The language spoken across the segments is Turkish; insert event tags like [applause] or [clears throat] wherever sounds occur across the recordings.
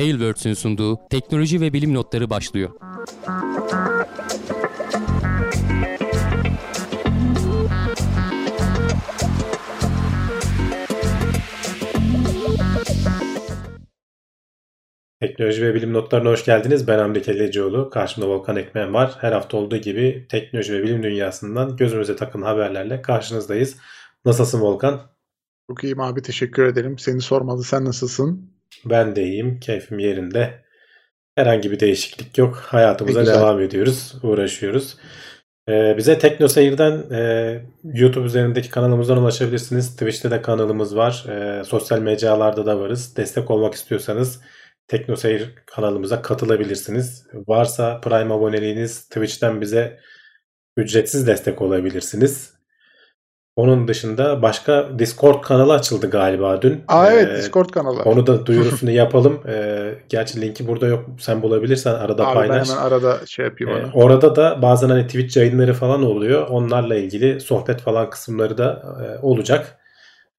Tailwords'ün sunduğu teknoloji ve bilim notları başlıyor. Teknoloji ve bilim notlarına hoş geldiniz. Ben Hamdi Kellecioğlu. Karşımda Volkan Ekmen var. Her hafta olduğu gibi teknoloji ve bilim dünyasından gözümüze takın haberlerle karşınızdayız. Nasılsın Volkan? Çok iyiyim abi teşekkür ederim. Seni sormalı sen nasılsın? Ben de iyiyim. Keyfim yerinde. Herhangi bir değişiklik yok. Hayatımıza devam ediyoruz. Uğraşıyoruz. Ee, bize TeknoSeyir'den e, YouTube üzerindeki kanalımızdan ulaşabilirsiniz. Twitch'te de kanalımız var. E, sosyal mecralarda da varız. Destek olmak istiyorsanız TeknoSeyir kanalımıza katılabilirsiniz. Varsa Prime aboneliğiniz Twitch'ten bize ücretsiz destek olabilirsiniz. Onun dışında başka Discord kanalı açıldı galiba dün. Aa evet ee, Discord kanalı. Onu da [laughs] duyurusunu yapalım. Ee, gerçi linki burada yok. Sen bulabilirsen arada Abi paylaş. Ben hemen arada şey yapayım ee, Orada da bazen hani Twitch yayınları falan oluyor. Onlarla ilgili sohbet falan kısımları da e, olacak.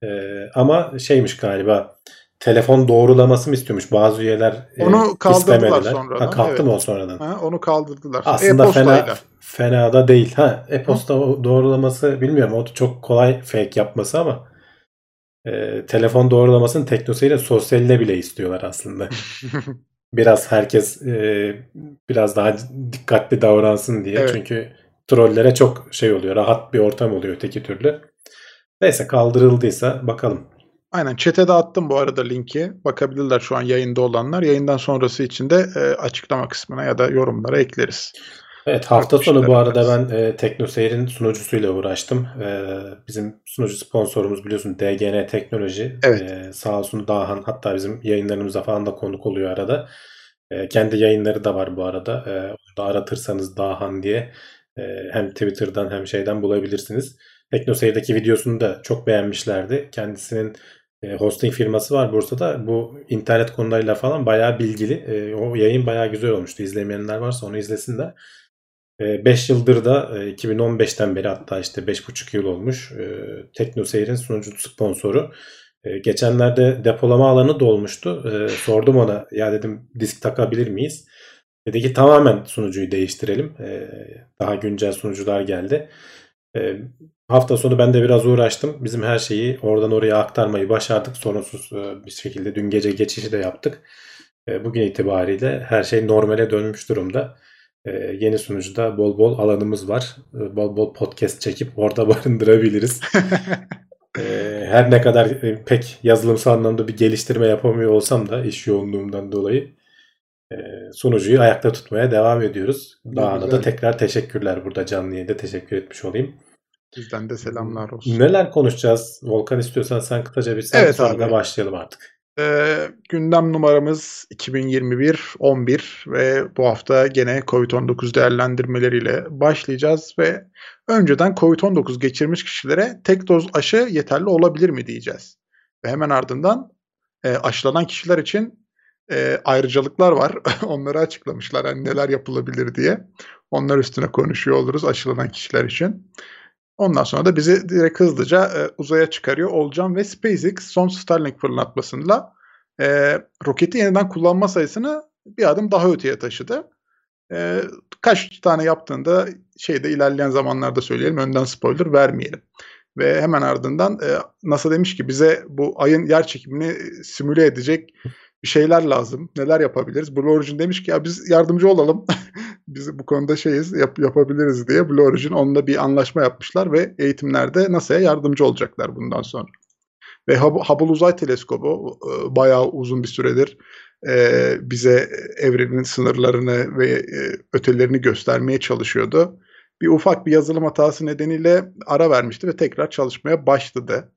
E, ama şeymiş galiba telefon doğrulaması mı istiyormuş bazı üyeler e, onu kaldırdılar istemediler. sonradan. Ha, kalktı evet. mı o sonradan? Ha, onu kaldırdılar. Aslında fena, fena da değil. Ha, e-posta Hı? doğrulaması bilmiyorum. O çok kolay fake yapması ama e, telefon doğrulamasını teknoseyre sosyaline bile istiyorlar aslında. [laughs] biraz herkes e, biraz daha dikkatli davransın diye. Evet. Çünkü trollere çok şey oluyor. Rahat bir ortam oluyor öteki türlü. Neyse kaldırıldıysa bakalım. Aynen chat'e de attım bu arada linki. Bakabilirler şu an yayında olanlar. Yayından sonrası için de e, açıklama kısmına ya da yorumlara ekleriz. Evet hafta sonu bu arada ben e, TeknoSeyir'in sunucusuyla uğraştım. E, bizim sunucu sponsorumuz biliyorsun DGN Teknoloji. Evet. E, sağ olsun Dahan hatta bizim yayınlarımıza falan da konuk oluyor arada. E, kendi yayınları da var bu arada. E, orada aratırsanız Dahan diye e, hem Twitter'dan hem şeyden bulabilirsiniz. TeknoSeyir'deki videosunu da çok beğenmişlerdi. Kendisinin hosting firması var Bursa'da. Bu internet konularıyla falan bayağı bilgili. E, o yayın bayağı güzel olmuştu. İzlemeyenler varsa onu izlesinler. 5 e, yıldır da 2015'ten beri hatta işte 5,5 yıl olmuş TeknoSeyir'in sunucu sponsoru. Geçenlerde depolama alanı dolmuştu. Sordum ona ya dedim disk takabilir miyiz? Dedi ki tamamen sunucuyu değiştirelim. Daha güncel sunucular geldi. Hafta sonu ben de biraz uğraştım. Bizim her şeyi oradan oraya aktarmayı başardık. Sorunsuz e, bir şekilde dün gece geçişi de yaptık. E, bugün itibariyle her şey normale dönmüş durumda. E, yeni sunucuda bol bol alanımız var. Bol bol podcast çekip orada [laughs] barındırabiliriz. [laughs] Her ne kadar pek yazılımsal anlamda bir geliştirme yapamıyor olsam da iş yoğunluğumdan dolayı sunucuyu ayakta tutmaya devam ediyoruz. Daha da tekrar teşekkürler burada canlı yayında teşekkür etmiş olayım. Bizden de selamlar olsun. Neler konuşacağız? Volkan istiyorsan sen kısaca bir sen evet, sonra başlayalım artık. Ee, gündem numaramız 2021-11 ve bu hafta gene COVID-19 değerlendirmeleriyle başlayacağız ve önceden COVID-19 geçirmiş kişilere tek doz aşı yeterli olabilir mi diyeceğiz. Ve hemen ardından e, aşılanan kişiler için e, ayrıcalıklar var. [laughs] Onları açıklamışlar hani neler yapılabilir diye. Onlar üstüne konuşuyor oluruz aşılanan kişiler için. Ondan sonra da bizi direkt hızlıca e, uzaya çıkarıyor olacağım ve SpaceX son Starlink fırlatmasıyla e, roketi yeniden kullanma sayısını bir adım daha öteye taşıdı. E, kaç tane yaptığında şeyde ilerleyen zamanlarda söyleyelim önden spoiler vermeyelim. Ve hemen ardından e, NASA demiş ki bize bu ayın yer çekimini simüle edecek bir şeyler lazım. Neler yapabiliriz? Blue Origin demiş ki ya biz yardımcı olalım. [laughs] biz bu konuda şeyiz yap, yapabiliriz diye Blue Origin onunla bir anlaşma yapmışlar ve eğitimlerde NASA'ya yardımcı olacaklar bundan sonra. Ve Hubble Uzay Teleskobu e, bayağı uzun bir süredir e, bize evrenin sınırlarını ve e, ötelerini göstermeye çalışıyordu. Bir ufak bir yazılım hatası nedeniyle ara vermişti ve tekrar çalışmaya başladı.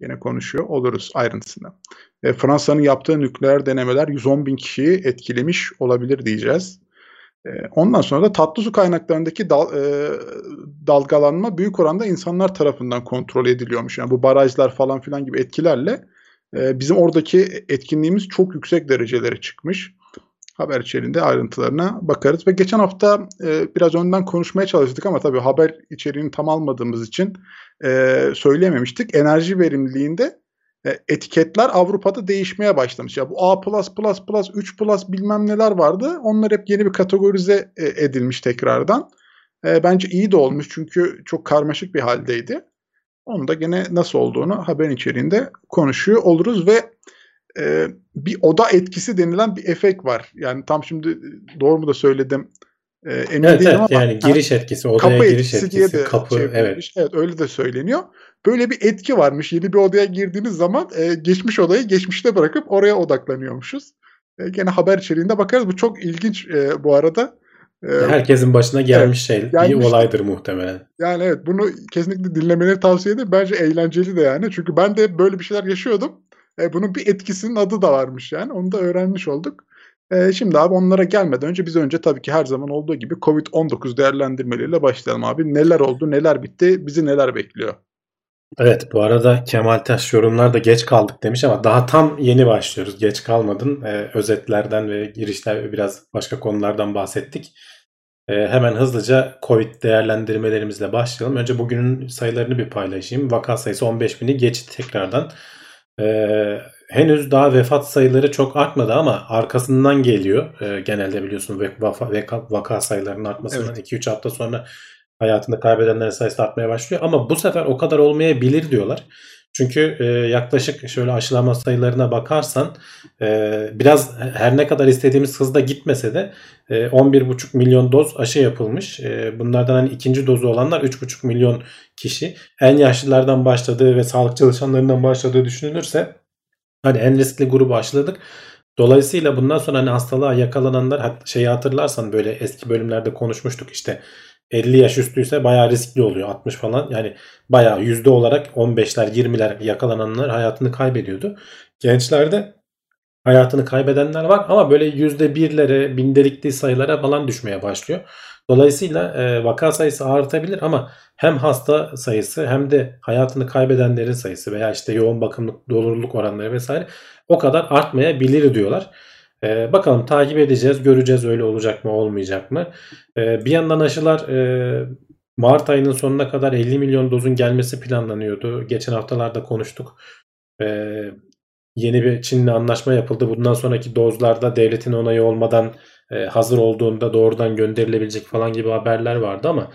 Yine konuşuyor oluruz ayrıntısına. E, Fransa'nın yaptığı nükleer denemeler 110 bin kişiyi etkilemiş olabilir diyeceğiz. E, ondan sonra da tatlı su kaynaklarındaki dal, e, dalgalanma büyük oranda insanlar tarafından kontrol ediliyormuş. Yani bu barajlar falan filan gibi etkilerle e, bizim oradaki etkinliğimiz çok yüksek derecelere çıkmış. Haber içeriğinde ayrıntılarına bakarız. Ve geçen hafta e, biraz önden konuşmaya çalıştık ama tabii haber içeriğini tam almadığımız için e, söyleyememiştik. Enerji verimliliğinde e, etiketler Avrupa'da değişmeye başlamış. Ya bu A+++, 3 plus bilmem neler vardı. Onlar hep yeni bir kategorize e, edilmiş tekrardan. E, bence iyi de olmuş çünkü çok karmaşık bir haldeydi. Onu da gene nasıl olduğunu haber içeriğinde konuşuyor oluruz ve e, bir oda etkisi denilen bir efekt var. Yani tam şimdi doğru mu da söyledim e, emin evet, değilim evet, ama yani giriş etkisi, odaya kapı giriş etkisi, etkisi, diye de kapı evet. çevrilmiş. Evet öyle de söyleniyor. Böyle bir etki varmış. Yeni bir odaya girdiğiniz zaman e, geçmiş odayı geçmişte bırakıp oraya odaklanıyormuşuz. E, gene haber içeriğinde bakarız. Bu çok ilginç e, bu arada. E, Herkesin başına gelmiş şey gelmiş. bir olaydır muhtemelen. yani evet bunu kesinlikle dinlemeleri tavsiye ederim. Bence eğlenceli de yani. Çünkü ben de böyle bir şeyler yaşıyordum. E, bunun bir etkisinin adı da varmış yani. Onu da öğrenmiş olduk. E, şimdi abi onlara gelmeden önce biz önce tabii ki her zaman olduğu gibi Covid-19 değerlendirmeleriyle başlayalım abi. Neler oldu, neler bitti, bizi neler bekliyor? Evet bu arada Kemal Taş yorumlarda geç kaldık demiş ama daha tam yeni başlıyoruz. Geç kalmadın. Ee, özetlerden ve girişler biraz başka konulardan bahsettik. Ee, hemen hızlıca Covid değerlendirmelerimizle başlayalım. Önce bugünün sayılarını bir paylaşayım. Vaka sayısı 15 bini geçti tekrardan. Ee, henüz daha vefat sayıları çok artmadı ama arkasından geliyor. Ee, genelde biliyorsun vaka, vaka, vaka sayılarının artmasından Evet. 2-3 hafta sonra hayatında kaybedenlerin sayısı artmaya başlıyor. Ama bu sefer o kadar olmayabilir diyorlar. Çünkü e, yaklaşık şöyle aşılama sayılarına bakarsan e, biraz her ne kadar istediğimiz hızda gitmese de e, 11,5 milyon doz aşı yapılmış. E, bunlardan hani ikinci dozu olanlar 3,5 milyon kişi. En yaşlılardan başladığı ve sağlık çalışanlarından başladığı düşünülürse hani en riskli grubu aşıladık. Dolayısıyla bundan sonra hani hastalığa yakalananlar şeyi hatırlarsan böyle eski bölümlerde konuşmuştuk işte 50 yaş üstüyse bayağı riskli oluyor 60 falan yani bayağı yüzde olarak 15'ler 20'ler yakalananlar hayatını kaybediyordu. Gençlerde hayatını kaybedenler var ama böyle yüzde birlere bindelikli sayılara falan düşmeye başlıyor. Dolayısıyla e, vaka sayısı artabilir ama hem hasta sayısı hem de hayatını kaybedenlerin sayısı veya işte yoğun bakımlık doluluk oranları vesaire o kadar artmayabilir diyorlar. E, bakalım takip edeceğiz, göreceğiz öyle olacak mı olmayacak mı. E, bir yandan aşılar e, Mart ayının sonuna kadar 50 milyon dozun gelmesi planlanıyordu. Geçen haftalarda konuştuk. E, yeni bir Çin'le anlaşma yapıldı. Bundan sonraki dozlarda devletin onayı olmadan e, hazır olduğunda doğrudan gönderilebilecek falan gibi haberler vardı ama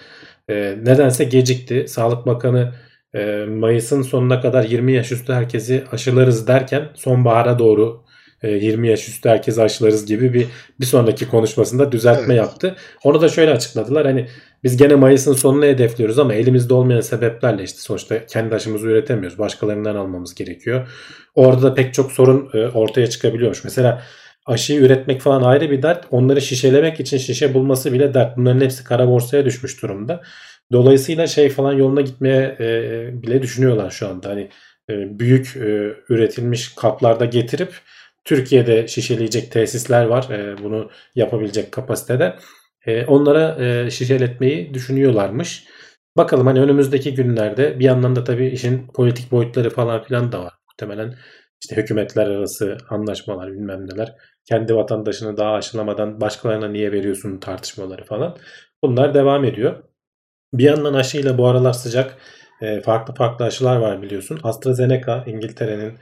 e, nedense gecikti. Sağlık Bakanı e, Mayıs'ın sonuna kadar 20 yaş üstü herkesi aşılarız derken sonbahara doğru e, 20 yaş üstü herkesi aşılarız gibi bir bir sonraki konuşmasında düzeltme Evet. yaptı. Onu da şöyle açıkladılar. Hani biz gene Mayıs'ın sonunu hedefliyoruz ama elimizde olmayan sebeplerle işte sonuçta kendi aşımızı üretemiyoruz. Başkalarından almamız gerekiyor. Orada da pek çok sorun ortaya çıkabiliyormuş. Mesela aşıyı üretmek falan ayrı bir dert. Onları şişelemek için şişe bulması bile dert. Bunların hepsi kara borsaya düşmüş durumda. Dolayısıyla şey falan yoluna gitmeye e, bile düşünüyorlar şu anda. Hani e, büyük e, üretilmiş kaplarda getirip Türkiye'de şişeleyecek tesisler var. E, bunu yapabilecek kapasitede. E, onlara e, şişeletmeyi düşünüyorlarmış. Bakalım hani önümüzdeki günlerde bir yandan da tabii işin politik boyutları falan filan da var. Muhtemelen işte hükümetler arası anlaşmalar bilmem neler. Kendi vatandaşını daha aşılamadan başkalarına niye veriyorsun tartışmaları falan. Bunlar devam ediyor. Bir yandan aşıyla bu aralar sıcak e, farklı farklı aşılar var biliyorsun. AstraZeneca İngiltere'nin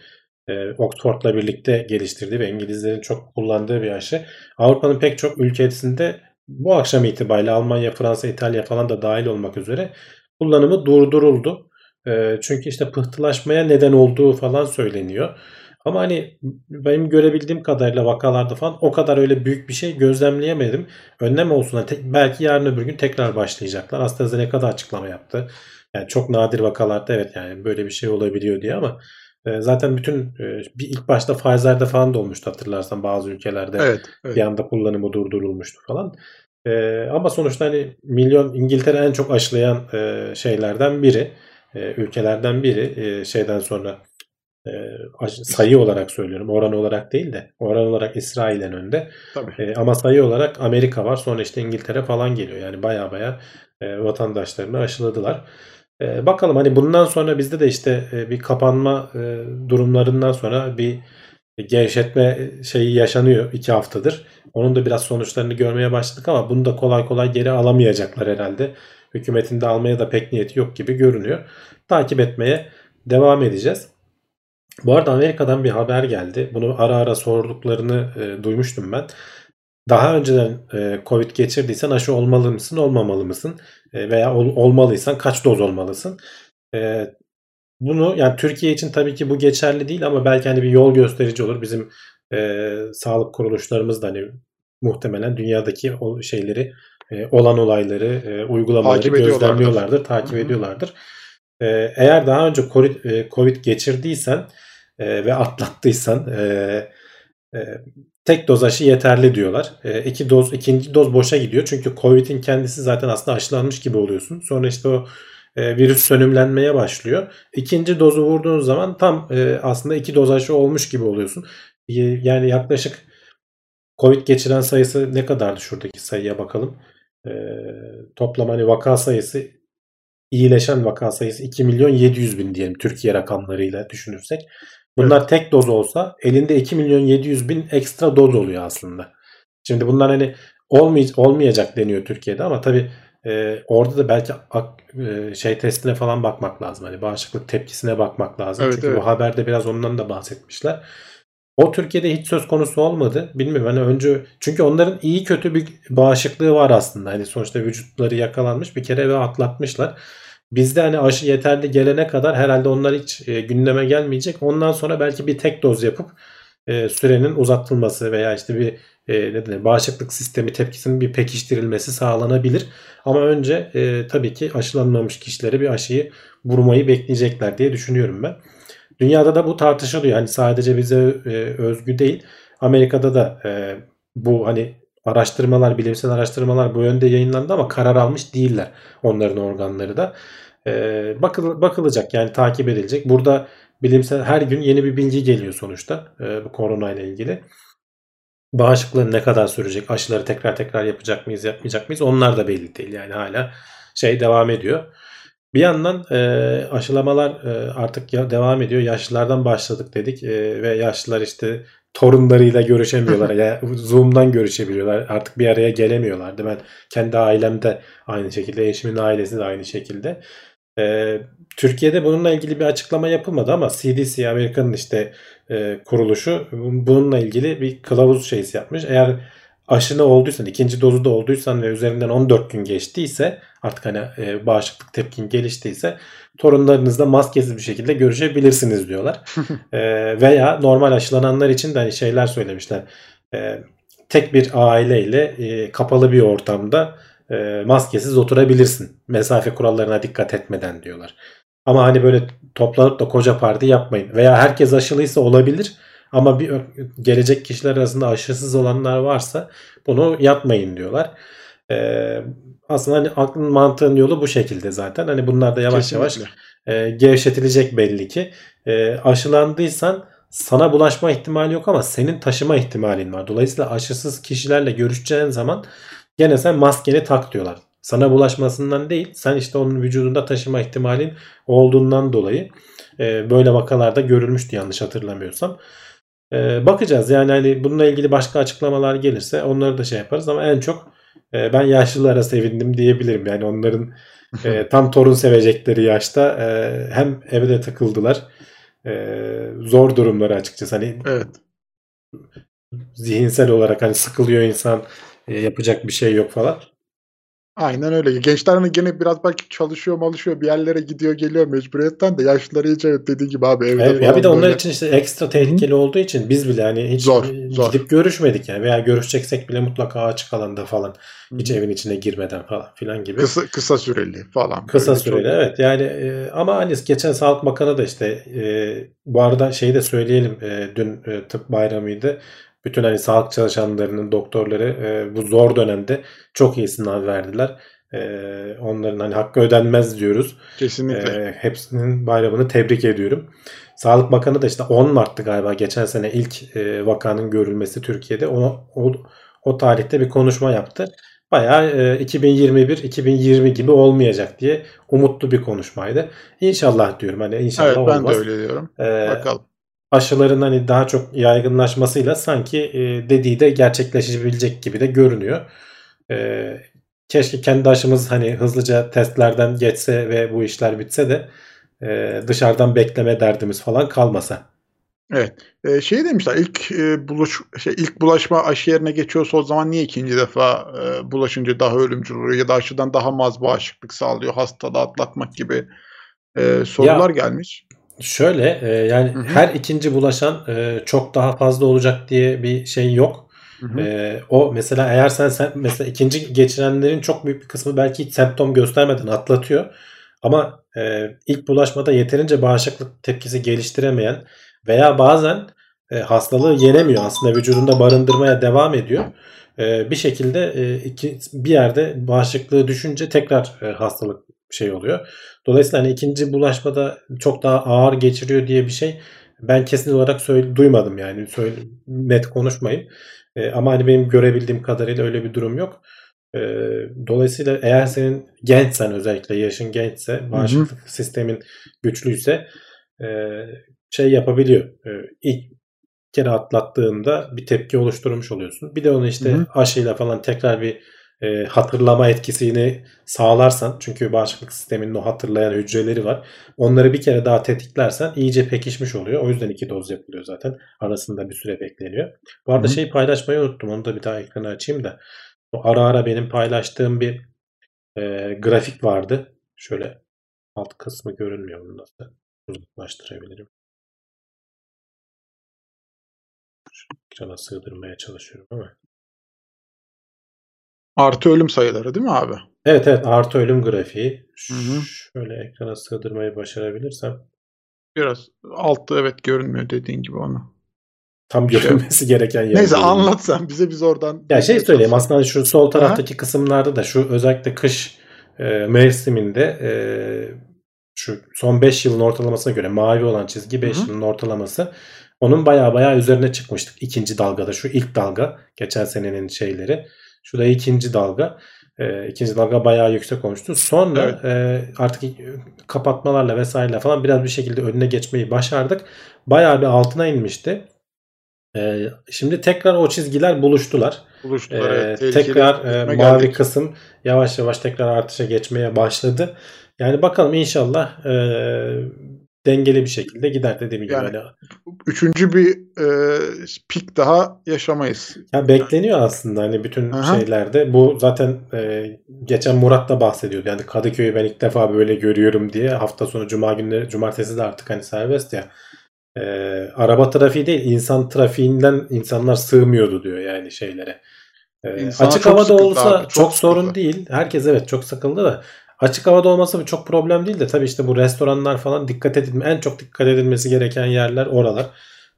e, Oxford'la birlikte geliştirdiği ve İngilizlerin çok kullandığı bir aşı. Avrupa'nın pek çok ülkesinde bu akşam itibariyle Almanya, Fransa, İtalya falan da dahil olmak üzere kullanımı durduruldu. E, çünkü işte pıhtılaşmaya neden olduğu falan söyleniyor. Ama hani benim görebildiğim kadarıyla vakalarda falan o kadar öyle büyük bir şey gözlemleyemedim. Önlem olsun. Hani te- belki yarın öbür gün tekrar başlayacaklar. AstraZeneca da açıklama yaptı. Yani çok nadir vakalarda evet yani böyle bir şey olabiliyor diye ama e, zaten bütün e, bir ilk başta Pfizer'de falan da olmuştu hatırlarsan bazı ülkelerde Evet. evet. bir anda kullanımı durdurulmuştu falan. E, ama sonuçta hani milyon İngiltere en çok aşılayan e, şeylerden biri, e, ülkelerden biri e, şeyden sonra e, sayı olarak söylüyorum. Oran olarak değil de oran olarak İsrail'in önde. Tabii. E, ama sayı olarak Amerika var. Sonra işte İngiltere falan geliyor. Yani baya baya e, vatandaşlarını aşıladılar. E, bakalım hani bundan sonra bizde de işte e, bir kapanma e, durumlarından sonra bir gevşetme şeyi yaşanıyor iki haftadır. Onun da biraz sonuçlarını görmeye başladık ama bunu da kolay kolay geri alamayacaklar herhalde. Hükümetin de almaya da pek niyeti yok gibi görünüyor. Takip etmeye devam edeceğiz. Bu arada Amerika'dan bir haber geldi. Bunu ara ara sorduklarını e, duymuştum ben. Daha önceden e, Covid geçirdiysen aşı olmalı mısın, olmamalı mısın? E, veya ol, olmalıysan kaç doz olmalısın? E, bunu yani Türkiye için tabii ki bu geçerli değil ama belki hani bir yol gösterici olur. Bizim e, sağlık kuruluşlarımız da hani muhtemelen dünyadaki o şeyleri e, olan olayları, e, uygulamaları Takip gözlemliyorlardır, takip Hı hı. ediyorlardır. E, eğer daha önce COVID, e, COVID geçirdiysen e, ve atlattıysan e, e, tek doz aşı yeterli diyorlar. E, iki doz, ikinci doz boşa gidiyor. Çünkü COVID'in kendisi zaten aslında aşılanmış gibi oluyorsun. Sonra işte o e, virüs sönümlenmeye başlıyor. İkinci dozu vurduğun zaman tam e, aslında iki doz aşı olmuş gibi oluyorsun. E, Yani yaklaşık Covid geçiren sayısı ne kadardı şuradaki sayıya bakalım. E, toplam hani vaka sayısı iyileşen vaka sayısı 2 milyon 700 bin diyelim Türkiye rakamlarıyla düşünürsek. Bunlar tek doz olsa elinde 2 milyon 700 bin ekstra doz oluyor aslında. Şimdi bunlar hani olmay- olmayacak deniyor Türkiye'de ama tabii e, orada da belki ak- e, şey testine falan bakmak lazım. Hani bağışıklık tepkisine bakmak lazım. Evet, Çünkü evet. bu haberde biraz ondan da bahsetmişler. O Türkiye'de hiç söz konusu olmadı. Bilmiyorum hani önce çünkü onların iyi kötü bir bağışıklığı var aslında. Hani sonuçta vücutları yakalanmış bir kere ve atlatmışlar. Bizde hani aşı yeterli gelene kadar herhalde onlar hiç e, gündeme gelmeyecek. Ondan sonra belki bir tek doz yapıp e, sürenin uzatılması veya işte bir e, ne denir, bağışıklık sistemi tepkisinin bir pekiştirilmesi sağlanabilir. Ama önce e, tabii ki aşılanmamış kişilere bir aşıyı vurmayı bekleyecekler diye düşünüyorum ben. Dünyada da bu tartışılıyor. Hani sadece bize e, özgü değil. Amerika'da da e, bu hani araştırmalar, bilimsel araştırmalar bu yönde yayınlandı ama karar almış değiller onların organları da. E, bakıl, bakılacak yani takip edilecek. Burada bilimsel her gün yeni bir bilgi geliyor sonuçta e, bu korona ile ilgili. Bağışıklığın ne kadar sürecek? Aşıları tekrar tekrar yapacak mıyız, yapmayacak mıyız? Onlar da belli değil. Yani hala şey devam ediyor. Bir yandan e, aşılamalar e, artık ya devam ediyor. Yaşlılardan başladık dedik e, ve yaşlılar işte torunlarıyla görüşemiyorlar. [laughs] ya Zoom'dan görüşebiliyorlar. Artık bir araya gelemiyorlardı. Ben kendi ailemde aynı şekilde, eşimin ailesi de aynı şekilde. E, Türkiye'de bununla ilgili bir açıklama yapılmadı ama CDC Amerika'nın işte e, kuruluşu bununla ilgili bir kılavuz şeysi yapmış. Eğer aşını olduysan, ikinci dozu da olduysan ve üzerinden 14 gün geçtiyse artık hani e, bağışıklık tepkin geliştiyse torunlarınızla maskesiz bir şekilde görüşebilirsiniz diyorlar. [laughs] E, veya normal aşılananlar için de hani şeyler söylemişler. E, tek bir aileyle e, kapalı bir ortamda e, maskesiz oturabilirsin. Mesafe kurallarına dikkat etmeden diyorlar. Ama hani böyle toplanıp da koca parti yapmayın. Veya herkes aşılıysa olabilir. Ama bir gelecek kişiler arasında aşısız olanlar varsa bunu yapmayın diyorlar. Ee, aslında hani aklın mantığın yolu bu şekilde zaten. Hani bunlar da yavaş Kesinlikle. yavaş e, gevşetilecek belli ki. E, aşılandıysan sana bulaşma ihtimali yok ama senin taşıma ihtimalin var. Dolayısıyla aşısız kişilerle görüşeceğin zaman gene sen maskeni tak diyorlar. Sana bulaşmasından değil sen işte onun vücudunda taşıma ihtimalin olduğundan dolayı e, böyle vakalarda görülmüştü yanlış hatırlamıyorsam. E, bakacağız yani hani bununla ilgili başka açıklamalar gelirse onları da şey yaparız ama en çok e, ben yaşlılara sevindim diyebilirim. Yani onların e, [laughs] tam torun sevecekleri yaşta e, hem evde takıldılar e, zor durumları açıkçası hani Evet. zihinsel olarak hani sıkılıyor insan e, yapacak bir şey yok falan. Aynen öyle. Gençler hani gene biraz belki çalışıyor malışıyor bir yerlere gidiyor geliyor mecburiyetten de yaşlıları iyice dediği gibi abi evde Evet, ya bir de onlar böyle. için işte ekstra tehlikeli olduğu için biz bile hani hiç Zor, e, zor. gidip görüşmedik yani veya görüşeceksek bile mutlaka açık alanda falan hiç Hı hı. evin içine girmeden falan filan gibi. kısa, kısa süreli falan. Kısa süreli çok- evet yani e, ama hani geçen Sağlık Bakanı da işte e, bu arada şeyi de söyleyelim e, dün e, tıp bayramıydı. Bütün hani sağlık çalışanlarının doktorları e, bu zor dönemde çok iyi sınav verdiler. E, onların hani hakkı ödenmez diyoruz. Kesinlikle. E, hepsinin bayramını tebrik ediyorum. Sağlık Bakanı da işte 10 Mart'tı galiba geçen sene ilk e, vakanın görülmesi Türkiye'de. O, o, o tarihte bir konuşma yaptı. Bayağı e, 2021-2020 gibi olmayacak diye umutlu bir konuşmaydı. İnşallah diyorum hani inşallah evet ben olmaz. de öyle diyorum. E, Bakalım. Aşıların hani daha çok yaygınlaşmasıyla sanki e, dediği de gerçekleşebilecek gibi de görünüyor. E, keşke kendi aşımız hani hızlıca testlerden geçse ve bu işler bitse de e, dışarıdan bekleme derdimiz falan kalmasa. Evet. Ee, şey demişler ilk e, buluş şey ilk bulaşma aşı yerine geçiyorsa o zaman niye ikinci defa e, bulaşınca daha ölümcül oluyor ya da aşıdan daha mı az bağışıklık sağlıyor hastalığı atlatmak gibi e, sorular gelmiş. Şöyle e, yani Hı hı. her ikinci bulaşan e, çok daha fazla olacak diye bir şey yok. Hı hı. E, o mesela eğer sen, sen mesela ikinci geçirenlerin çok büyük bir kısmı belki hiç semptom göstermeden atlatıyor. Ama e, ilk bulaşmada yeterince bağışıklık tepkisi geliştiremeyen veya bazen e, hastalığı yenemiyor aslında vücudunda barındırmaya devam ediyor. E, bir şekilde e, iki, bir yerde bağışıklığı düşünce tekrar e, hastalık şey oluyor. Dolayısıyla hani ikinci bulaşmada çok daha ağır geçiriyor diye bir şey ben kesin olarak söyle, duymadım yani söyle, net konuşmayayım. E, ama hani benim görebildiğim kadarıyla öyle bir durum yok. E, dolayısıyla eğer senin gençsen özellikle yaşın gençse bağışıklık sistemin güçlüyse e, şey yapabiliyor. E, ilk kere atlattığında bir tepki oluşturmuş oluyorsun. Bir de onu işte Hı hı. aşıyla falan tekrar bir e, hatırlama etkisini sağlarsan çünkü bağışıklık sisteminin o hatırlayan hücreleri var. Onları bir kere daha tetiklersen iyice pekişmiş oluyor. O yüzden iki doz yapılıyor zaten. Arasında bir süre bekleniyor. Bu arada Hı hı. şeyi paylaşmayı unuttum. Onu da bir daha ekrana açayım da. Ara ara benim paylaştığım bir e, grafik vardı. Şöyle alt kısmı görünmüyor. Bunu nasıl uzaklaştırabilirim? Şu ekrana sığdırmaya çalışıyorum ama. Artı ölüm sayıları değil mi abi? Evet evet artı ölüm grafiği. Hı hı. Şöyle ekrana sığdırmayı başarabilirsem Biraz altta evet görünmüyor dediğin gibi onu. tam görünmesi gereken yer. Neyse değil. anlat sen bize biz oradan. Ya şey söyleyeyim aslında şu sol taraftaki kısımlarda da şu özellikle kış e, mevsiminde e, şu son 5 yılın ortalamasına göre mavi olan çizgi 5 Hı hı. yılın ortalaması onun baya baya üzerine çıkmıştık ikinci dalgada şu ilk dalga geçen senenin şeyleri şu da ikinci dalga e, ikinci dalga bayağı yüksek olmuştu sonra Evet. e, artık kapatmalarla vesaireyle falan biraz bir şekilde önüne geçmeyi başardık bayağı bir altına inmişti e, şimdi tekrar o çizgiler buluştular Buluştular. ee, evet. Tekrar e, mavi geldik. kısım yavaş yavaş tekrar artışa geçmeye başladı. Yani bakalım inşallah e, dengeli bir şekilde gider dediğim gibi. Yani- Yani, Üçüncü bir e, pik daha yaşamayız. ya bekleniyor aslında hani bütün Aha. şeylerde. Bu zaten e, geçen Murat da bahsediyordu. Yani Kadıköy'ü ben ilk defa böyle görüyorum diye. Hafta sonu cuma günleri cumartesi de artık hani serbest ya. E, araba trafiği değil insan trafiğinden insanlar sığmıyordu diyor yani şeylere. E, açık havada olsa abi, çok çok, sorun değil. Herkes evet çok sıkıldı da açık havada olmasa bu çok problem değil de tabii işte bu restoranlar falan dikkat edilme en çok dikkat edilmesi gereken yerler oralar.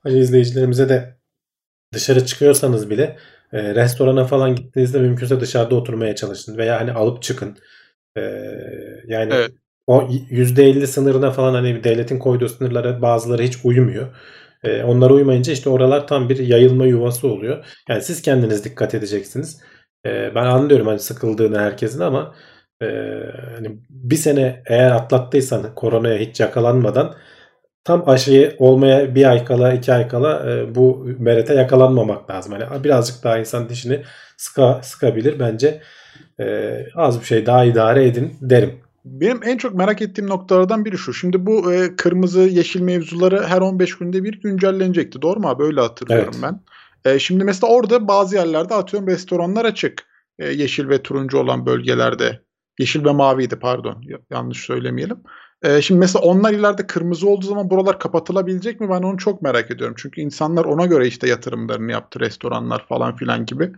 Hani izleyicilerimize de dışarı çıkıyorsanız bile e, restorana falan gittiğinizde mümkünse dışarıda oturmaya çalışın veya hani alıp çıkın. E, yani Evet. o %50 sınırına falan hani devletin koyduğu sınırlara bazıları hiç uymuyor. E, onlara uymayınca işte oralar tam bir yayılma yuvası oluyor. Yani siz kendiniz dikkat edeceksiniz. E, ben anlıyorum hani sıkıldığını herkesin ama e, hani bir sene eğer atlattıysan koronaya hiç yakalanmadan tam aşıyı olmaya bir ay kala iki ay kala e, bu merete yakalanmamak lazım. Hani birazcık daha insan dişini sıka, sıkabilir bence. E, az bir şey daha idare edin derim. Benim en çok merak ettiğim noktalardan biri şu. Şimdi bu e, kırmızı yeşil mevzuları her 15 günde bir güncellenecekti. Doğru mu abi? Öyle hatırlıyorum Evet. ben. E, şimdi mesela orada bazı yerlerde atıyorum restoranlar açık. E, yeşil ve turuncu olan bölgelerde. Yeşil ve maviydi pardon. Ya- yanlış söylemeyelim. E, şimdi mesela onlar ileride kırmızı olduğu zaman buralar kapatılabilecek mi? Ben onu çok merak ediyorum. Çünkü insanlar ona göre işte yatırımlarını yaptı. Restoranlar falan filan gibi.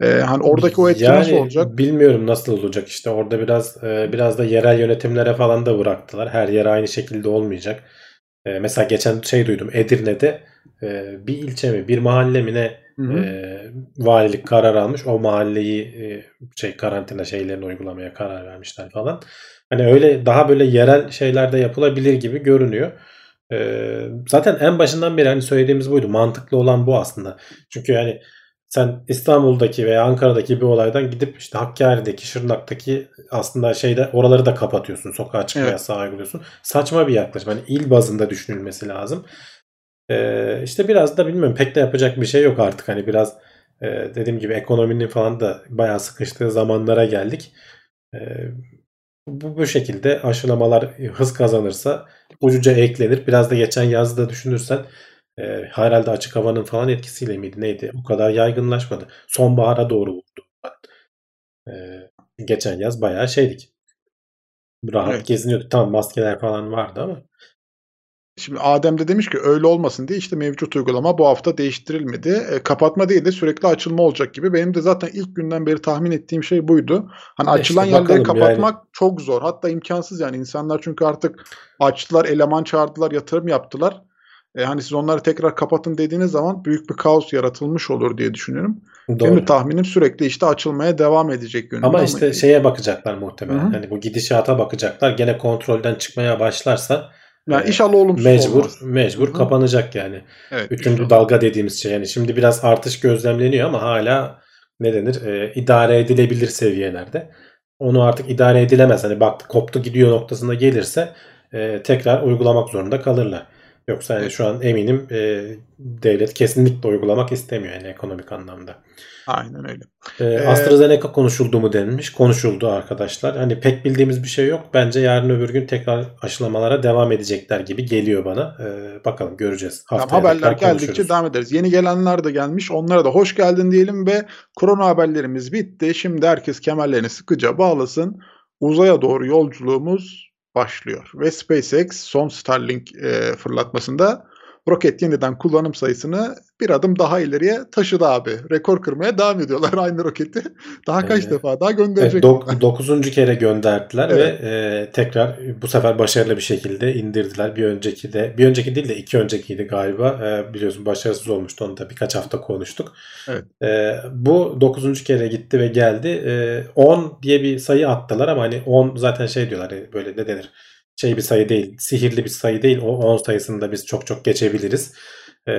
E, hani oradaki o etki nasıl Yani olacak? Bilmiyorum nasıl olacak işte orada biraz e, biraz da yerel yönetimlere falan da bıraktılar. Her yer aynı şekilde olmayacak. E, mesela geçen şey duydum Edirne'de e, bir ilçe mi bir mahalle mi ne E, valilik karar almış. O mahalleyi e, şey karantina şeylerini uygulamaya karar vermişler falan. Hani öyle daha böyle yerel şeylerde yapılabilir gibi görünüyor. E, zaten en başından beri hani söylediğimiz buydu. Mantıklı olan bu aslında. Çünkü yani sen İstanbul'daki veya Ankara'daki bir olaydan gidip işte Hakkari'deki, Şırnak'taki aslında şeyde oraları da kapatıyorsun. Sokağa çıkma Evet. yasağı uyguluyorsun. Saçma bir yaklaşım. Hani il bazında düşünülmesi lazım. Ee, işte biraz da bilmiyorum pek de yapacak bir şey yok artık. Hani biraz e, dediğim gibi ekonominin falan da bayağı sıkıştığı zamanlara geldik. Ee, bu, bu şekilde aşılamalar hız kazanırsa ucuca eklenir. Biraz da geçen yazda düşünürsen E, herhalde açık havanın falan etkisiyle miydi neydi? O kadar yaygınlaşmadı. Sonbahara doğru vurdu. E, geçen yaz bayağı şeydik. Rahat Evet. geziniyorduk. Tamam maskeler falan vardı ama Şimdi Adem de demiş ki öyle olmasın diye işte mevcut uygulama bu hafta değiştirilmedi. E, kapatma değil de sürekli açılma olacak gibi. Benim de zaten ilk günden beri tahmin ettiğim şey buydu. Hani İşte açılan yerleri kapatmak çok zor. Hatta imkansız yani. İnsanlar çünkü artık açtılar, eleman çağırdılar, yatırım yaptılar. E, hani siz onları tekrar kapatın dediğiniz zaman büyük bir kaos yaratılmış olur diye düşünüyorum. Benim doğru. tahminim sürekli işte açılmaya devam edecek yönünde. Ama işte şeye bakacaklar muhtemelen. Hı hı. Hani bu gidişata bakacaklar. Gene kontrolden çıkmaya başlarsa yani e, inşallah olumsuz mecbur olmaz. mecbur Hı kapanacak yani. Evet, Üçüncü inşallah. dalga dediğimiz şey. Yani şimdi biraz artış gözlemleniyor ama hala ne denir? E, idare edilebilir seviyelerde. Onu artık idare edilemez. Hani baktı koptu gidiyor noktasında gelirse e, tekrar uygulamak zorunda kalırlar. Yoksa yani şu an eminim e, devlet kesinlikle uygulamak istemiyor yani ekonomik anlamda. Aynen öyle. Ee, Ee, AstraZeneca konuşuldu mu denilmiş. Konuşuldu arkadaşlar. Hani pek bildiğimiz bir şey yok. Bence yarın öbür gün tekrar aşılamalara devam edecekler gibi geliyor bana. Ee, bakalım göreceğiz. Tamam, Haftaya haberler geldikçe konuşuruz. devam ederiz. Yeni gelenler de gelmiş. Onlara da hoş geldin diyelim ve korona haberlerimiz bitti. Şimdi herkes kemerlerini sıkıca bağlasın. Uzaya doğru yolculuğumuz başlıyor. Ve SpaceX son Starlink e, fırlatmasında roket yeniden kullanım sayısını bir adım daha ileriye taşıdı abi. Rekor kırmaya devam ediyorlar [laughs] aynı roketi. Daha kaç Ee, defa daha gönderecek. dok- dokuzuncu kere gönderdiler Evet. ve e, tekrar bu sefer başarılı bir şekilde indirdiler. Bir önceki de bir önceki değil de iki öncekiydi galiba. E, biliyorsun başarısız olmuştu. Onu da birkaç hafta konuştuk. Evet. E, bu dokuzuncu kere gitti ve geldi. E, 10 diye bir sayı attılar ama hani 10 zaten şey diyorlar hani böyle ne denir? Şey bir sayı değil. Sihirli bir sayı değil. O 10 sayısını da biz çok çok geçebiliriz. E,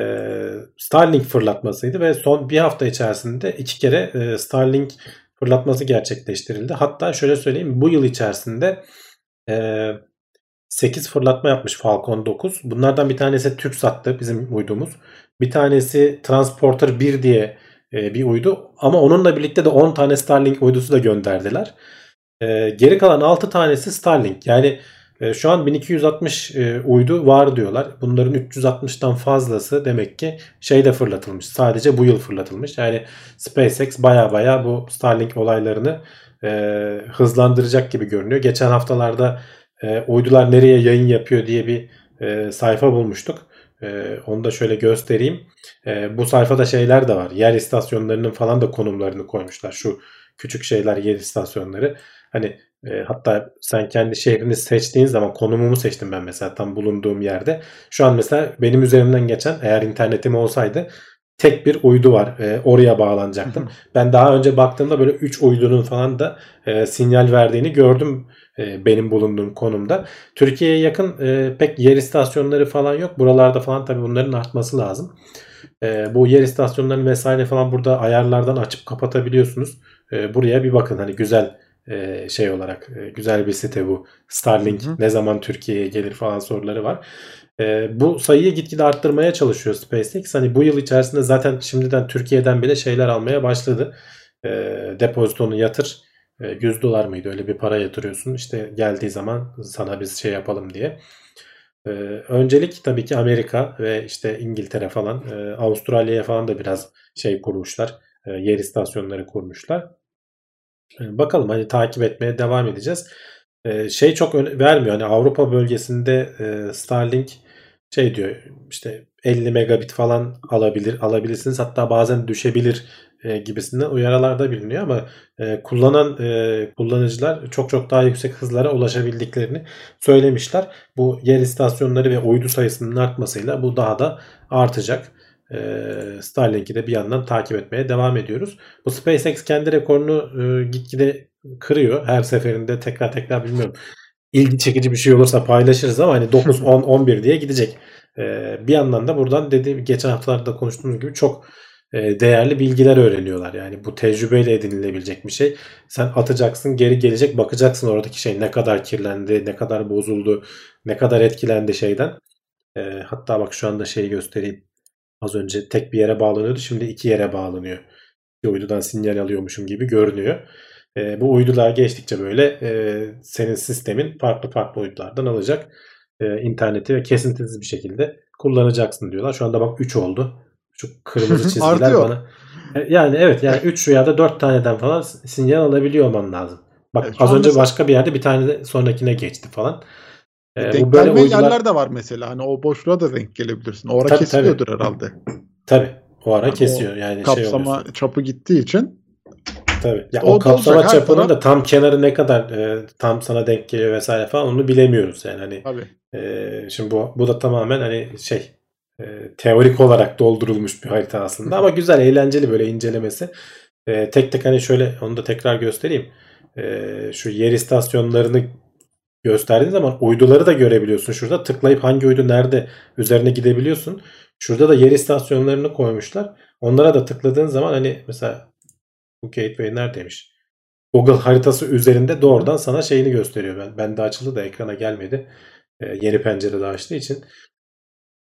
Starlink fırlatmasıydı ve son bir hafta içerisinde iki kere e, Starlink fırlatması gerçekleştirildi. Hatta şöyle söyleyeyim bu yıl içerisinde e, 8 fırlatma yapmış Falcon 9. Bunlardan bir tanesi TürkSat'tı bizim uydumuz. Bir tanesi Transporter 1 diye e, bir uydu. Ama onunla birlikte de 10 tane Starlink uydusu da gönderdiler. E, geri kalan 6 tanesi Starlink. Yani şu an 1260 e, uydu var diyorlar. Bunların 360'tan fazlası demek ki şeyde fırlatılmış. Sadece bu yıl fırlatılmış. Yani SpaceX baya baya bu Starlink olaylarını e, hızlandıracak gibi görünüyor. Geçen haftalarda e, uydular nereye yayın yapıyor diye bir e, sayfa bulmuştuk. E, onu da şöyle göstereyim. E, bu sayfada şeyler de var. Yer istasyonlarının falan da konumlarını koymuşlar. Şu küçük şeyler yer istasyonları. Hani e, hatta sen kendi şehrini seçtiğin zaman konumumu seçtim ben mesela tam bulunduğum yerde. Şu an mesela benim üzerimden geçen eğer internetim olsaydı tek bir uydu var. E, oraya bağlanacaktım. ben daha önce baktığımda böyle 3 uydunun falan da e, sinyal verdiğini gördüm e, benim bulunduğum konumda. Türkiye'ye yakın e, pek yer istasyonları falan yok. Buralarda falan tabii bunların artması lazım. E, bu yer istasyonlarını vesaire falan burada ayarlardan açıp kapatabiliyorsunuz. E, buraya bir bakın hani güzel e, şey olarak e, güzel bir site bu. Starlink Hı hı. ne zaman Türkiye'ye gelir falan soruları var. E, bu sayıyı gitgide arttırmaya çalışıyor SpaceX. Hani bu yıl içerisinde zaten şimdiden Türkiye'den bile şeyler almaya başladı. E, depozitonu yatır. E, 100 dolar mıydı öyle bir para yatırıyorsun. İşte geldiği zaman sana biz şey yapalım diye. Öncelik tabii ki Amerika ve işte İngiltere falan. E, Avustralya'ya falan da biraz şey kurmuşlar. E, yer istasyonları kurmuşlar. Bakalım hani takip etmeye devam edeceğiz. E, şey çok vermiyor. Hani Avrupa bölgesinde e, Starlink şey diyor işte 50 megabit falan alabilir alabilirsiniz hatta bazen düşebilir e, gibisinden uyarılarda biliniyor ama e, kullanan e, kullanıcılar çok çok daha yüksek hızlara ulaşabildiklerini söylemişler. Bu yer istasyonları ve uydu sayısının artmasıyla bu daha da artacak. E, Starlink'i de bir yandan takip etmeye devam ediyoruz. Bu SpaceX kendi rekorunu e, gitgide kırıyor. Her seferinde tekrar tekrar bilmiyorum. İlgi çekici bir şey olursa paylaşırız ama hani 9, 10, 11 diye gidecek. Ee, bir yandan da buradan dediğim geçen haftalarda konuştuğumuz gibi çok e, değerli bilgiler öğreniyorlar. Yani bu tecrübeyle edinilebilecek bir şey. Sen atacaksın geri gelecek bakacaksın oradaki şey ne kadar kirlendi, ne kadar bozuldu, ne kadar etkilendi şeyden. Ee, hatta bak şu anda şeyi göstereyim. Az önce tek bir yere bağlanıyordu şimdi iki yere bağlanıyor. Bir uydudan sinyal alıyormuşum gibi görünüyor. E, bu uydular geçtikçe böyle e, senin sistemin farklı farklı uydulardan alacak e, interneti ve kesintisiz bir şekilde kullanacaksın diyorlar. Şu anda bak 3 oldu. Şu kırmızı [laughs] çizgiler bana. E, Yani evet yani 3 ya da 4 taneden falan sinyal alabiliyor olman lazım. Bak şu az önce mesela- başka bir yerde bir tane de sonrakine geçti falan. E, denk bu böyle gelmeyen uydular yerler de var mesela. Hani o boşluğa da denk gelebilirsin. O ara Tabii, kesiliyordur herhalde. tabii o ara Yani o kesiyor yani şey Kapsama oluyorsun. çapı gittiği için Tabii. Ya O o, kapsama çapının taraf- da tam kenarı ne kadar e, tam sana denk geliyor vesaire falan onu bilemiyoruz yani hani tabii. e, şimdi bu bu da tamamen hani şey e, teorik olarak doldurulmuş bir harita aslında ama güzel eğlenceli böyle incelemesi. E, tek tek hani şöyle onu da tekrar göstereyim. E, şu yer istasyonlarını gösterdiğin zaman uyduları da görebiliyorsun. Şurada tıklayıp hangi uydu nerede üzerine gidebiliyorsun. Şurada da yer istasyonlarını koymuşlar. Onlara da tıkladığın zaman hani mesela bu gateway neredeymiş? Google haritası üzerinde doğrudan sana şeyini gösteriyor. Ben ben de açıldı da ekrana gelmedi. Ee, yeni pencerede açtığı için.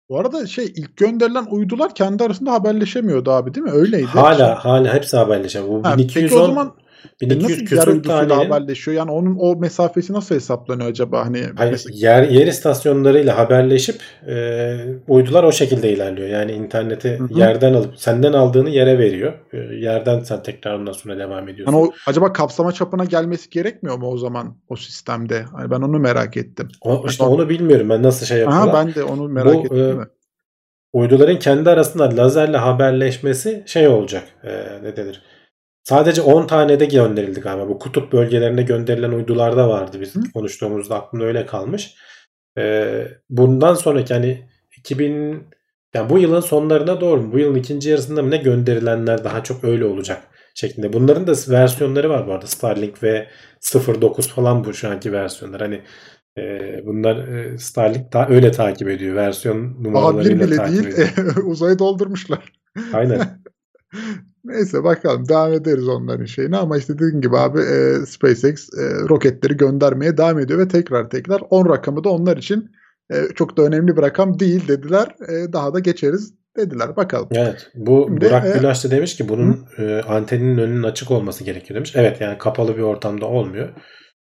Bu arada şey ilk gönderilen uydular kendi arasında haberleşemiyordu abi değil mi? Öyleydi. Hala hala hepsi haberleşen. Bu Ha, 1210 peki o zaman 1200 nasıl yer küsur uydusuyla tanenin haberleşiyor? Yani onun o mesafesi nasıl hesaplanıyor acaba? Hani Hayır, mesela- yer, yer istasyonlarıyla haberleşip e, uydular o şekilde ilerliyor. Yani interneti Hı hı. yerden alıp senden aldığını yere veriyor. E, yerden sen tekrar ondan sonra devam ediyorsun. hani o acaba kapsama çapına gelmesi gerekmiyor mu o zaman o sistemde? Hani ben onu merak ettim. O, işte onu bilmiyorum ben nasıl şey yapıyorlar. Aha ben de onu merak Bu, ettim. e, uyduların kendi arasında lazerle haberleşmesi şey olacak. E, ne denir? Sadece 10 tane de gönderildi galiba. Bu kutup bölgelerine gönderilen uydularda vardı biz Hı. konuştuğumuzda aklımda öyle kalmış. E, bundan sonraki hani 2000 yani bu yılın sonlarına doğru mu? Bu yılın ikinci yarısında mı ne gönderilenler daha çok öyle olacak şeklinde. Bunların da versiyonları var bu arada. Starlink ve 09 falan bu şu anki versiyonlar. Hani e, bunlar e, Starlink daha öyle takip ediyor. Versiyon Daha bir numaralarıyla bile takip değil ediyor. [laughs] uzayı doldurmuşlar. Aynen. [laughs] Neyse bakalım devam ederiz onların şeyine ama işte dediğim gibi abi e, SpaceX e, roketleri göndermeye devam ediyor ve tekrar tekrar 10 rakamı da onlar için e, çok da önemli bir rakam değil dediler. E, daha da geçeriz dediler. Bakalım. Evet. Bu Şimdi, Burak e, Gülaç da demiş ki bunun e, anteninin önünün açık olması gerekiyor demiş. Evet yani kapalı bir ortamda olmuyor.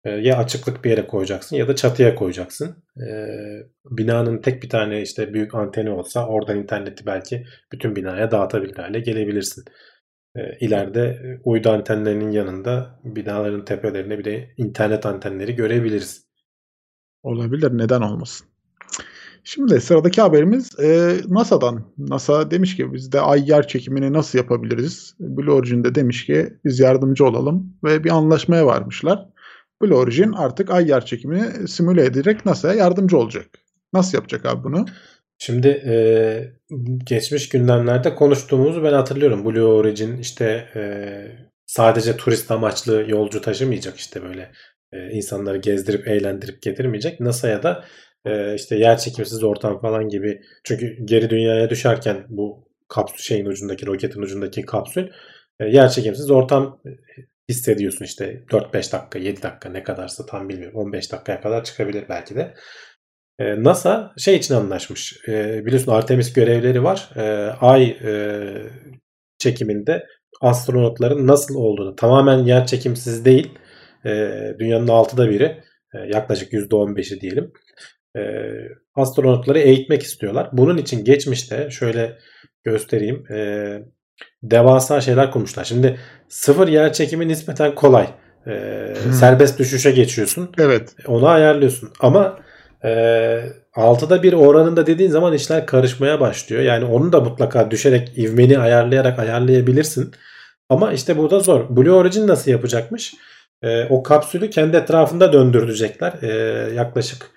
E, ya açıklık bir yere koyacaksın ya da çatıya koyacaksın. E, binanın tek bir tane işte büyük anteni olsa oradan interneti belki bütün binaya dağıtabilir hale gelebilirsin. E, ileride e, uydu antenlerinin yanında binaların tepelerine bir de internet antenleri görebiliriz. Olabilir neden olmasın. Şimdi sıradaki haberimiz e, NASA'dan. NASA demiş ki biz de ay yer çekimini nasıl yapabiliriz? Blue Origin de demiş ki biz yardımcı olalım ve bir anlaşmaya varmışlar. Blue Origin artık ay yer çekimini simüle ederek NASA'ya yardımcı olacak. Nasıl yapacak abi bunu? Şimdi e, geçmiş gündemlerde konuştuğumuzu ben hatırlıyorum. Blue Origin işte e, sadece turist amaçlı yolcu taşımayacak işte böyle e, insanları gezdirip eğlendirip getirmeyecek. NASA'ya da e, işte yer çekimsiz ortam falan gibi çünkü geri dünyaya düşerken bu kapsül şeyin ucundaki roketin ucundaki kapsül e, yer çekimsiz ortam hissediyorsun işte 4-5 dakika 7 dakika ne kadarsa tam bilmiyorum 15 dakikaya kadar çıkabilir belki de. E, NASA şey için anlaşmış. E, biliyorsun Artemis görevleri var. E, ay e, çekiminde astronotların nasıl olduğunu tamamen yer çekimsiz değil. E, dünyanın altıda biri e, yaklaşık %15'i diyelim. E, astronotları eğitmek istiyorlar. Bunun için geçmişte şöyle göstereyim. E, devasa şeyler kurmuşlar. Şimdi sıfır yer çekimi nispeten kolay. E, Hmm. Serbest düşüşe geçiyorsun. Evet. Onu ayarlıyorsun. Ama e, altıda bir oranında dediğin zaman işler karışmaya başlıyor. Yani onu da mutlaka düşerek ivmeni ayarlayarak ayarlayabilirsin. Ama işte bu da zor. Blue Origin nasıl yapacakmış? E, o kapsülü kendi etrafında döndürecekler. E, yaklaşık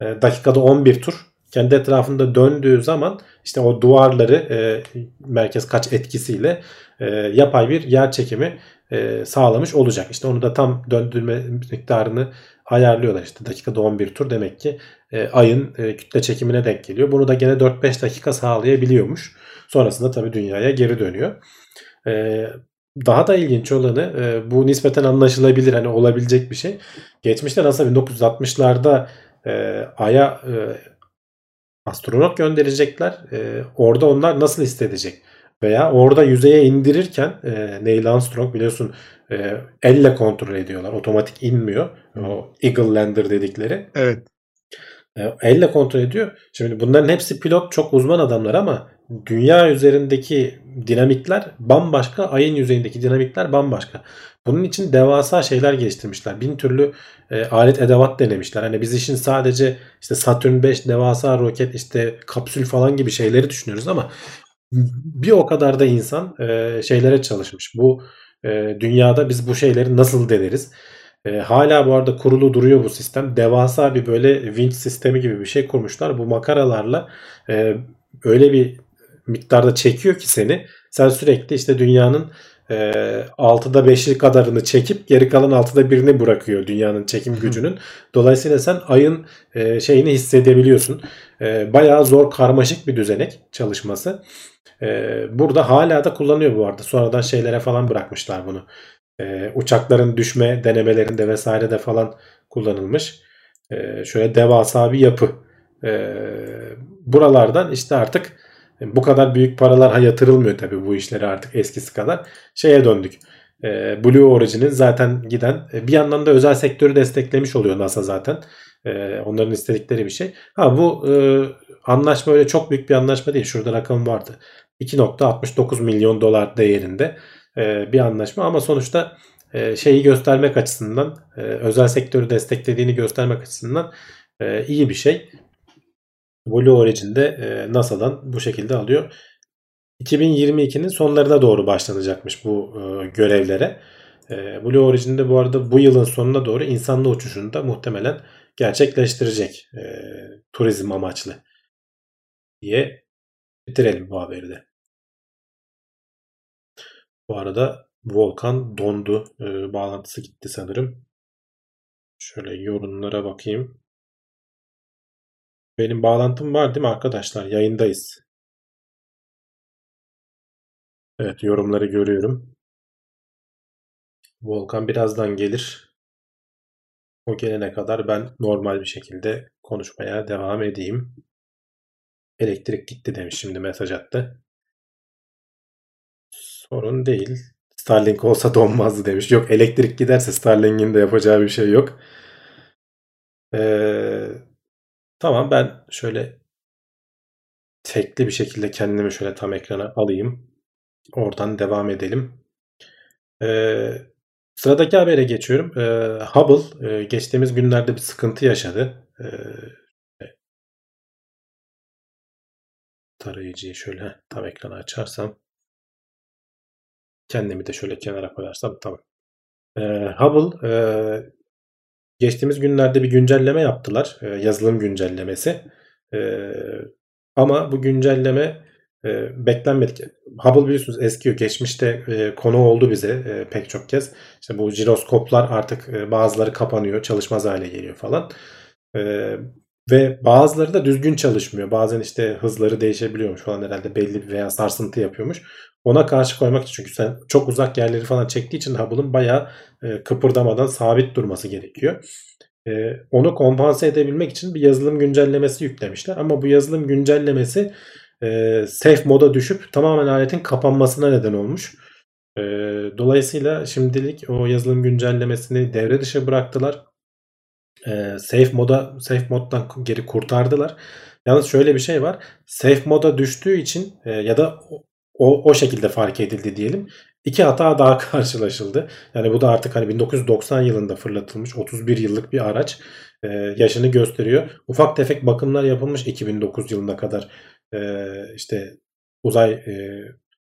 e, dakikada 11 tur. Kendi etrafında döndüğü zaman işte o duvarları e, merkez kaç etkisiyle e, yapay bir yer çekimi e, sağlamış olacak. İşte onu da tam döndürme miktarını ayarlıyorlar. İşte dakikada 11 tur demek ki e, ayın e, kütle çekimine denk geliyor. Bunu da gene 4-5 dakika sağlayabiliyormuş. Sonrasında tabii dünyaya geri dönüyor. E, daha da ilginç olanı e, bu nispeten anlaşılabilir hani olabilecek bir şey. Geçmişte NASA 1960'larda e, Ay'a e, astronot gönderecekler. E, orada onlar nasıl hissedecek? Veya orada yüzeye indirirken e, Neil Armstrong biliyorsun e, elle kontrol ediyorlar. Otomatik inmiyor. O Eagle Lander dedikleri. Evet. E, elle kontrol ediyor. Şimdi bunların hepsi pilot çok uzman adamlar ama dünya üzerindeki dinamikler bambaşka, ayın yüzeyindeki dinamikler bambaşka. Bunun için devasa şeyler geliştirmişler. Bin türlü e, alet edevat denemişler. Hani biz işin sadece işte Saturn 5 devasa roket işte kapsül falan gibi şeyleri düşünüyoruz ama bir o kadar da insan e, şeylere çalışmış. Bu e, dünyada biz bu şeyleri nasıl deneriz? E, hala bu arada kurulu duruyor bu sistem. Devasa bir böyle winch sistemi gibi bir şey kurmuşlar. Bu makaralarla e, öyle bir miktarda çekiyor ki seni. Sen sürekli işte dünyanın e, 6'da 5'i kadarını çekip geri kalan 6'da 1'ini bırakıyor dünyanın çekim gücünün. Dolayısıyla sen ayın e, şeyini hissedebiliyorsun. E, bayağı zor karmaşık bir düzenek çalışması. E, burada hala da kullanıyor bu arada. Sonradan şeylere falan bırakmışlar bunu. E, uçakların düşme denemelerinde vesairede falan kullanılmış. E, şöyle devasa bir yapı. E, buralardan işte artık bu kadar büyük paralar yatırılmıyor tabii bu işlere artık eskisi kadar. Şeye döndük. E, Blue Origin'in zaten giden e, bir yandan da özel sektörü desteklemiş oluyor NASA zaten. E, onların istedikleri bir şey. Ha bu e, anlaşma öyle çok büyük bir anlaşma değil. Şurada rakam vardı. 2.69 milyon dolar değerinde e, bir anlaşma ama sonuçta e, şeyi göstermek açısından e, özel sektörü desteklediğini göstermek açısından iyi bir şey. Blue Origin'de NASA'dan bu şekilde alıyor. 2022'nin sonlarına doğru başlanacakmış bu görevlere. Blue Origin'de bu arada bu yılın sonuna doğru insanlı uçuşunu da muhtemelen gerçekleştirecek turizm amaçlı diye bitirelim bu haberi de. Bu arada Volkan dondu. E, bağlantısı gitti sanırım. Şöyle yorumlara bakayım. Benim bağlantım var değil mi arkadaşlar? Yayındayız. Evet yorumları görüyorum. Volkan birazdan gelir. O gelene kadar ben normal bir şekilde konuşmaya devam edeyim. Elektrik gitti demiş şimdi mesaj attı. Sorun değil. Starlink olsa donmazdı demiş. Yok elektrik giderse Starlink'in de yapacağı bir şey yok. Ee, tamam ben şöyle tekli bir şekilde kendimi şöyle tam ekrana alayım. Oradan devam edelim. Ee, sıradaki habere geçiyorum. Ee, Hubble e, geçtiğimiz günlerde bir sıkıntı yaşadı. Ee, tarayıcıyı şöyle tam ekrana açarsam kendimi de şöyle kenara koyarsam tamam. Ee, Hubble e, geçtiğimiz günlerde bir güncelleme yaptılar. E, yazılım güncellemesi. E, ama bu güncelleme e, beklenmedik. Hubble biliyorsunuz eski geçmişte e, konu oldu bize e, pek çok kez. İşte bu jiroskoplar artık e, bazıları kapanıyor, çalışmaz hale geliyor falan. E, ve bazıları da düzgün çalışmıyor. Bazen işte hızları değişebiliyormuş falan herhalde belli veya sarsıntı yapıyormuş. Ona karşı koymak için çünkü sen çok uzak yerleri falan çektiği için Hubble'ın bayağı e, kıpırdamadan sabit durması gerekiyor. E, onu kompanse edebilmek için bir yazılım güncellemesi yüklemişler. Ama bu yazılım güncellemesi e, safe moda düşüp tamamen aletin kapanmasına neden olmuş. E, dolayısıyla şimdilik o yazılım güncellemesini devre dışı bıraktılar. E, safe moda safe moddan geri kurtardılar. Yalnız şöyle bir şey var. Safe moda düştüğü için e, ya da o, o şekilde fark edildi diyelim. İki hata daha [laughs] karşılaşıldı. Yani bu da artık hani 1990 yılında fırlatılmış 31 yıllık bir araç e, yaşını gösteriyor. Ufak tefek bakımlar yapılmış 2009 yılına kadar e, işte uzay e,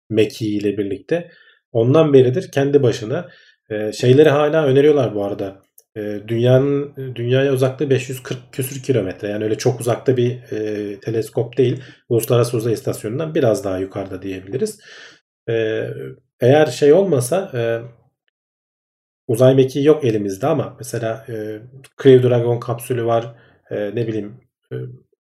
mekiği ile birlikte. Ondan beridir kendi başına e, şeyleri hala öneriyorlar bu arada. E, dünyanın dünyaya uzaklığı 540 küsür kilometre. Yani öyle çok uzakta bir e, teleskop değil. Uluslararası Uzay İstasyonu'ndan biraz daha yukarıda diyebiliriz. E, eğer şey olmasa e, uzay mekiği yok elimizde ama mesela e, Crew Dragon kapsülü var. E, ne bileyim e,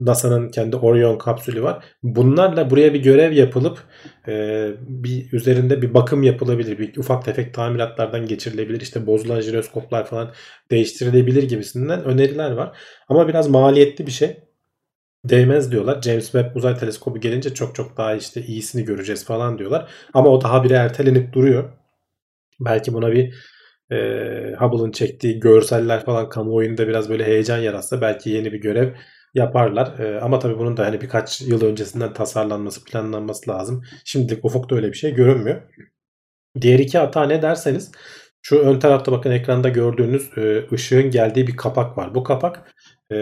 NASA'nın kendi Orion kapsülü var. Bunlarla buraya bir görev yapılıp e, bir üzerinde bir bakım yapılabilir. Bir ufak tefek tamiratlardan geçirilebilir. İşte bozulan jiroskoplar falan değiştirilebilir gibisinden öneriler var. Ama biraz maliyetli bir şey. Değmez diyorlar. James Webb Uzay Teleskobu gelince çok çok daha işte iyisini göreceğiz falan diyorlar. Ama o daha biri ertelenip duruyor. Belki buna bir e, Hubble'ın çektiği görseller falan kamuoyunda biraz böyle heyecan yaratsa belki yeni bir görev yaparlar. E, ama tabii bunun da hani birkaç yıl öncesinden tasarlanması, planlanması lazım. Şimdilik ufukta öyle bir şey görünmüyor. Diğer iki hata ne derseniz şu ön tarafta bakın ekranda gördüğünüz e, ışığın geldiği bir kapak var. Bu kapak e,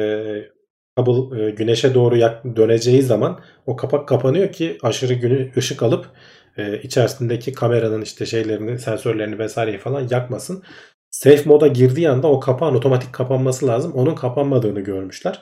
Hubble e, güneşe doğru yak, döneceği zaman o kapak kapanıyor ki aşırı günü, ışık alıp e, içerisindeki kameranın işte şeylerini, sensörlerini vesaireyi falan yakmasın. Safe moda girdiği anda o kapağın otomatik kapanması lazım. Onun kapanmadığını görmüşler.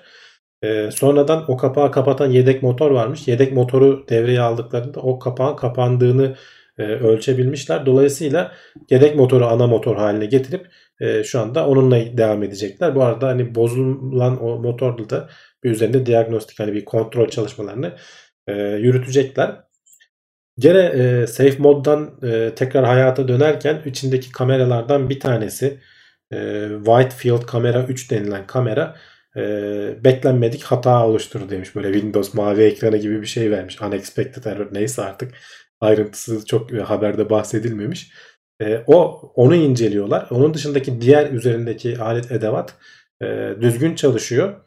E, sonradan o kapağı kapatan yedek motor varmış. Yedek motoru devreye aldıklarında o kapağın kapandığını e, ölçebilmişler. Dolayısıyla yedek motoru ana motor haline getirip e, şu anda onunla devam edecekler. Bu arada hani bozulan o motorla da bir üzerinde diagnostik hani bir kontrol çalışmalarını e, yürütecekler. Gene e, safe moddan e, tekrar hayata dönerken içindeki kameralardan bir tanesi e, Whitefield kamera 3 denilen kamera e, beklenmedik hata oluşturdu demiş. Böyle Windows mavi ekranı gibi bir şey vermiş. Unexpected error neyse artık ayrıntısı çok haberde bahsedilmemiş. E, o onu inceliyorlar. Onun dışındaki diğer üzerindeki alet edevat e, düzgün çalışıyor.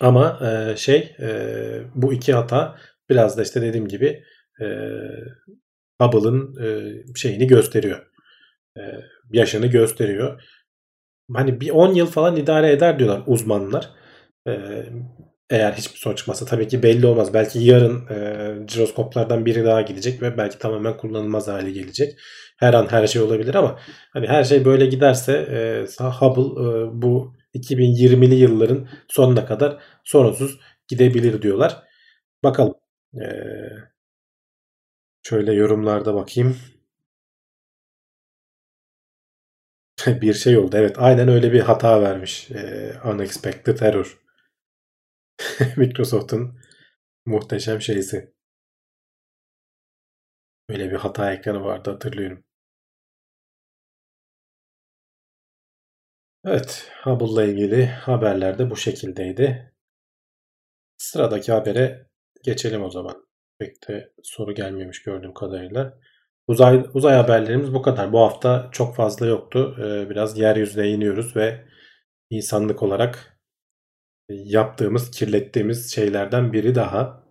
Ama e, şey e, bu iki hata biraz da işte dediğim gibi e, Hubble'ın e, şeyini gösteriyor. E, yaşını gösteriyor. Hani bir 10 yıl falan idare eder diyorlar uzmanlar. E, eğer hiçbir sonuç çıkmazsa tabii ki belli olmaz. Belki yarın e, jiroskoplardan biri daha gidecek ve belki tamamen kullanılmaz hale gelecek. Her an her şey olabilir ama hani her şey böyle giderse e, Hubble e, bu 2020'li yılların sonuna kadar sorunsuz gidebilir diyorlar. Bakalım. E, şöyle yorumlarda bakayım. [laughs] bir şey oldu. Evet aynen öyle bir hata vermiş. E, unexpected error. [laughs] Microsoft'un muhteşem şeysi. Öyle bir hata ekranı vardı hatırlıyorum. Evet, Hubble'la ilgili haberler de bu şekildeydi. Sıradaki habere geçelim o zaman. Pek de soru gelmemiş gördüğüm kadarıyla. Uzay, uzay haberlerimiz bu kadar. Bu hafta çok fazla yoktu. Ee, biraz yeryüzüne iniyoruz ve insanlık olarak yaptığımız, kirlettiğimiz şeylerden biri daha.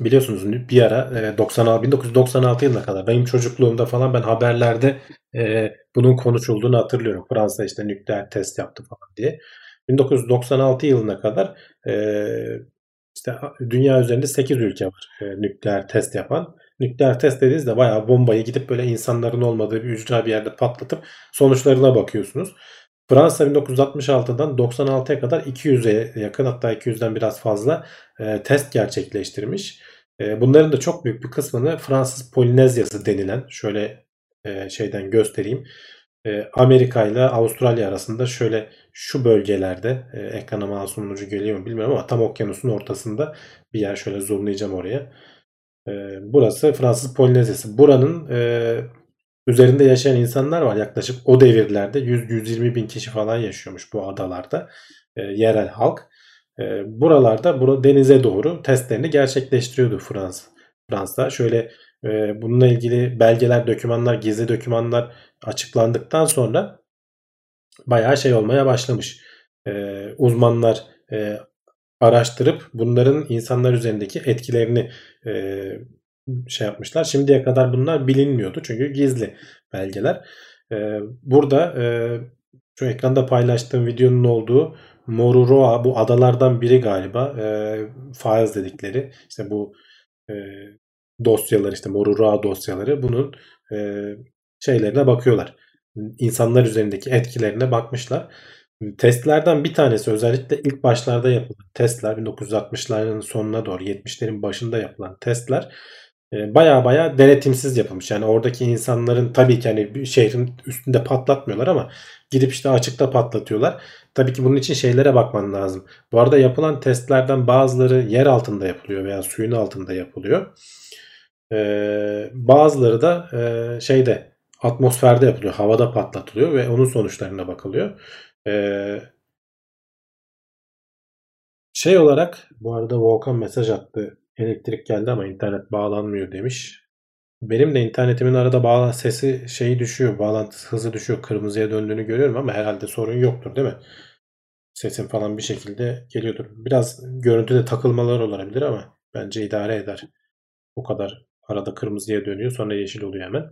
Biliyorsunuz bir ara 96, 1996 yılına kadar benim çocukluğumda falan ben haberlerde e, bunun konuşulduğunu hatırlıyorum. Fransa işte nükleer test yaptı falan diye. 1996 yılına kadar e, işte dünya üzerinde 8 ülke var e, nükleer test yapan. Nükleer test dediğinizde bayağı bombayı gidip böyle insanların olmadığı bir ücra bir yerde patlatıp sonuçlarına bakıyorsunuz. Fransa 1966'dan 96'ya kadar 200'e yakın hatta 200'den biraz fazla e, test gerçekleştirmiş. E, bunların da çok büyük bir kısmını Fransız Polinezyası denilen şöyle e, şeyden göstereyim. E, Amerika ile Avustralya arasında şöyle şu bölgelerde e, ekrana masum geliyor mu bilmiyorum ama tam okyanusun ortasında bir yer şöyle zoomlayacağım oraya. E, burası Fransız Polinezyası. Buranın e, üzerinde yaşayan insanlar var. Yaklaşık o devirlerde 100-120 bin kişi falan yaşıyormuş bu adalarda. E, yerel halk. E, buralarda bura, denize doğru testlerini gerçekleştiriyordu Fransa. Fransa şöyle e, bununla ilgili belgeler, dokümanlar, gizli dokümanlar açıklandıktan sonra bayağı şey olmaya başlamış. E, uzmanlar e, araştırıp bunların insanlar üzerindeki etkilerini e, şey yapmışlar. Şimdiye kadar bunlar bilinmiyordu çünkü gizli belgeler. Ee, burada e, şu ekranda paylaştığım videonun olduğu Moruroa bu adalardan biri galiba. E, files dedikleri işte bu e, dosyalar işte Moruroa dosyaları bunun e, şeylerine bakıyorlar. İnsanlar üzerindeki etkilerine bakmışlar. Testlerden bir tanesi özellikle ilk başlarda yapılan testler 1960'ların sonuna doğru 70'lerin başında yapılan testler baya baya denetimsiz yapılmış. Yani oradaki insanların tabii ki hani şehrin üstünde patlatmıyorlar ama gidip işte açıkta patlatıyorlar. Tabii ki bunun için şeylere bakman lazım. Bu arada yapılan testlerden bazıları yer altında yapılıyor veya suyun altında yapılıyor. Ee, bazıları da e, şeyde atmosferde yapılıyor. Havada patlatılıyor ve onun sonuçlarına bakılıyor. Ee, şey olarak bu arada Volkan mesaj attı elektrik geldi ama internet bağlanmıyor demiş. Benim de internetimin arada bağlan sesi şeyi düşüyor. Bağlantı hızı düşüyor. Kırmızıya döndüğünü görüyorum ama herhalde sorun yoktur değil mi? Sesim falan bir şekilde geliyordur. Biraz görüntüde takılmalar olabilir ama bence idare eder. O kadar arada kırmızıya dönüyor sonra yeşil oluyor hemen.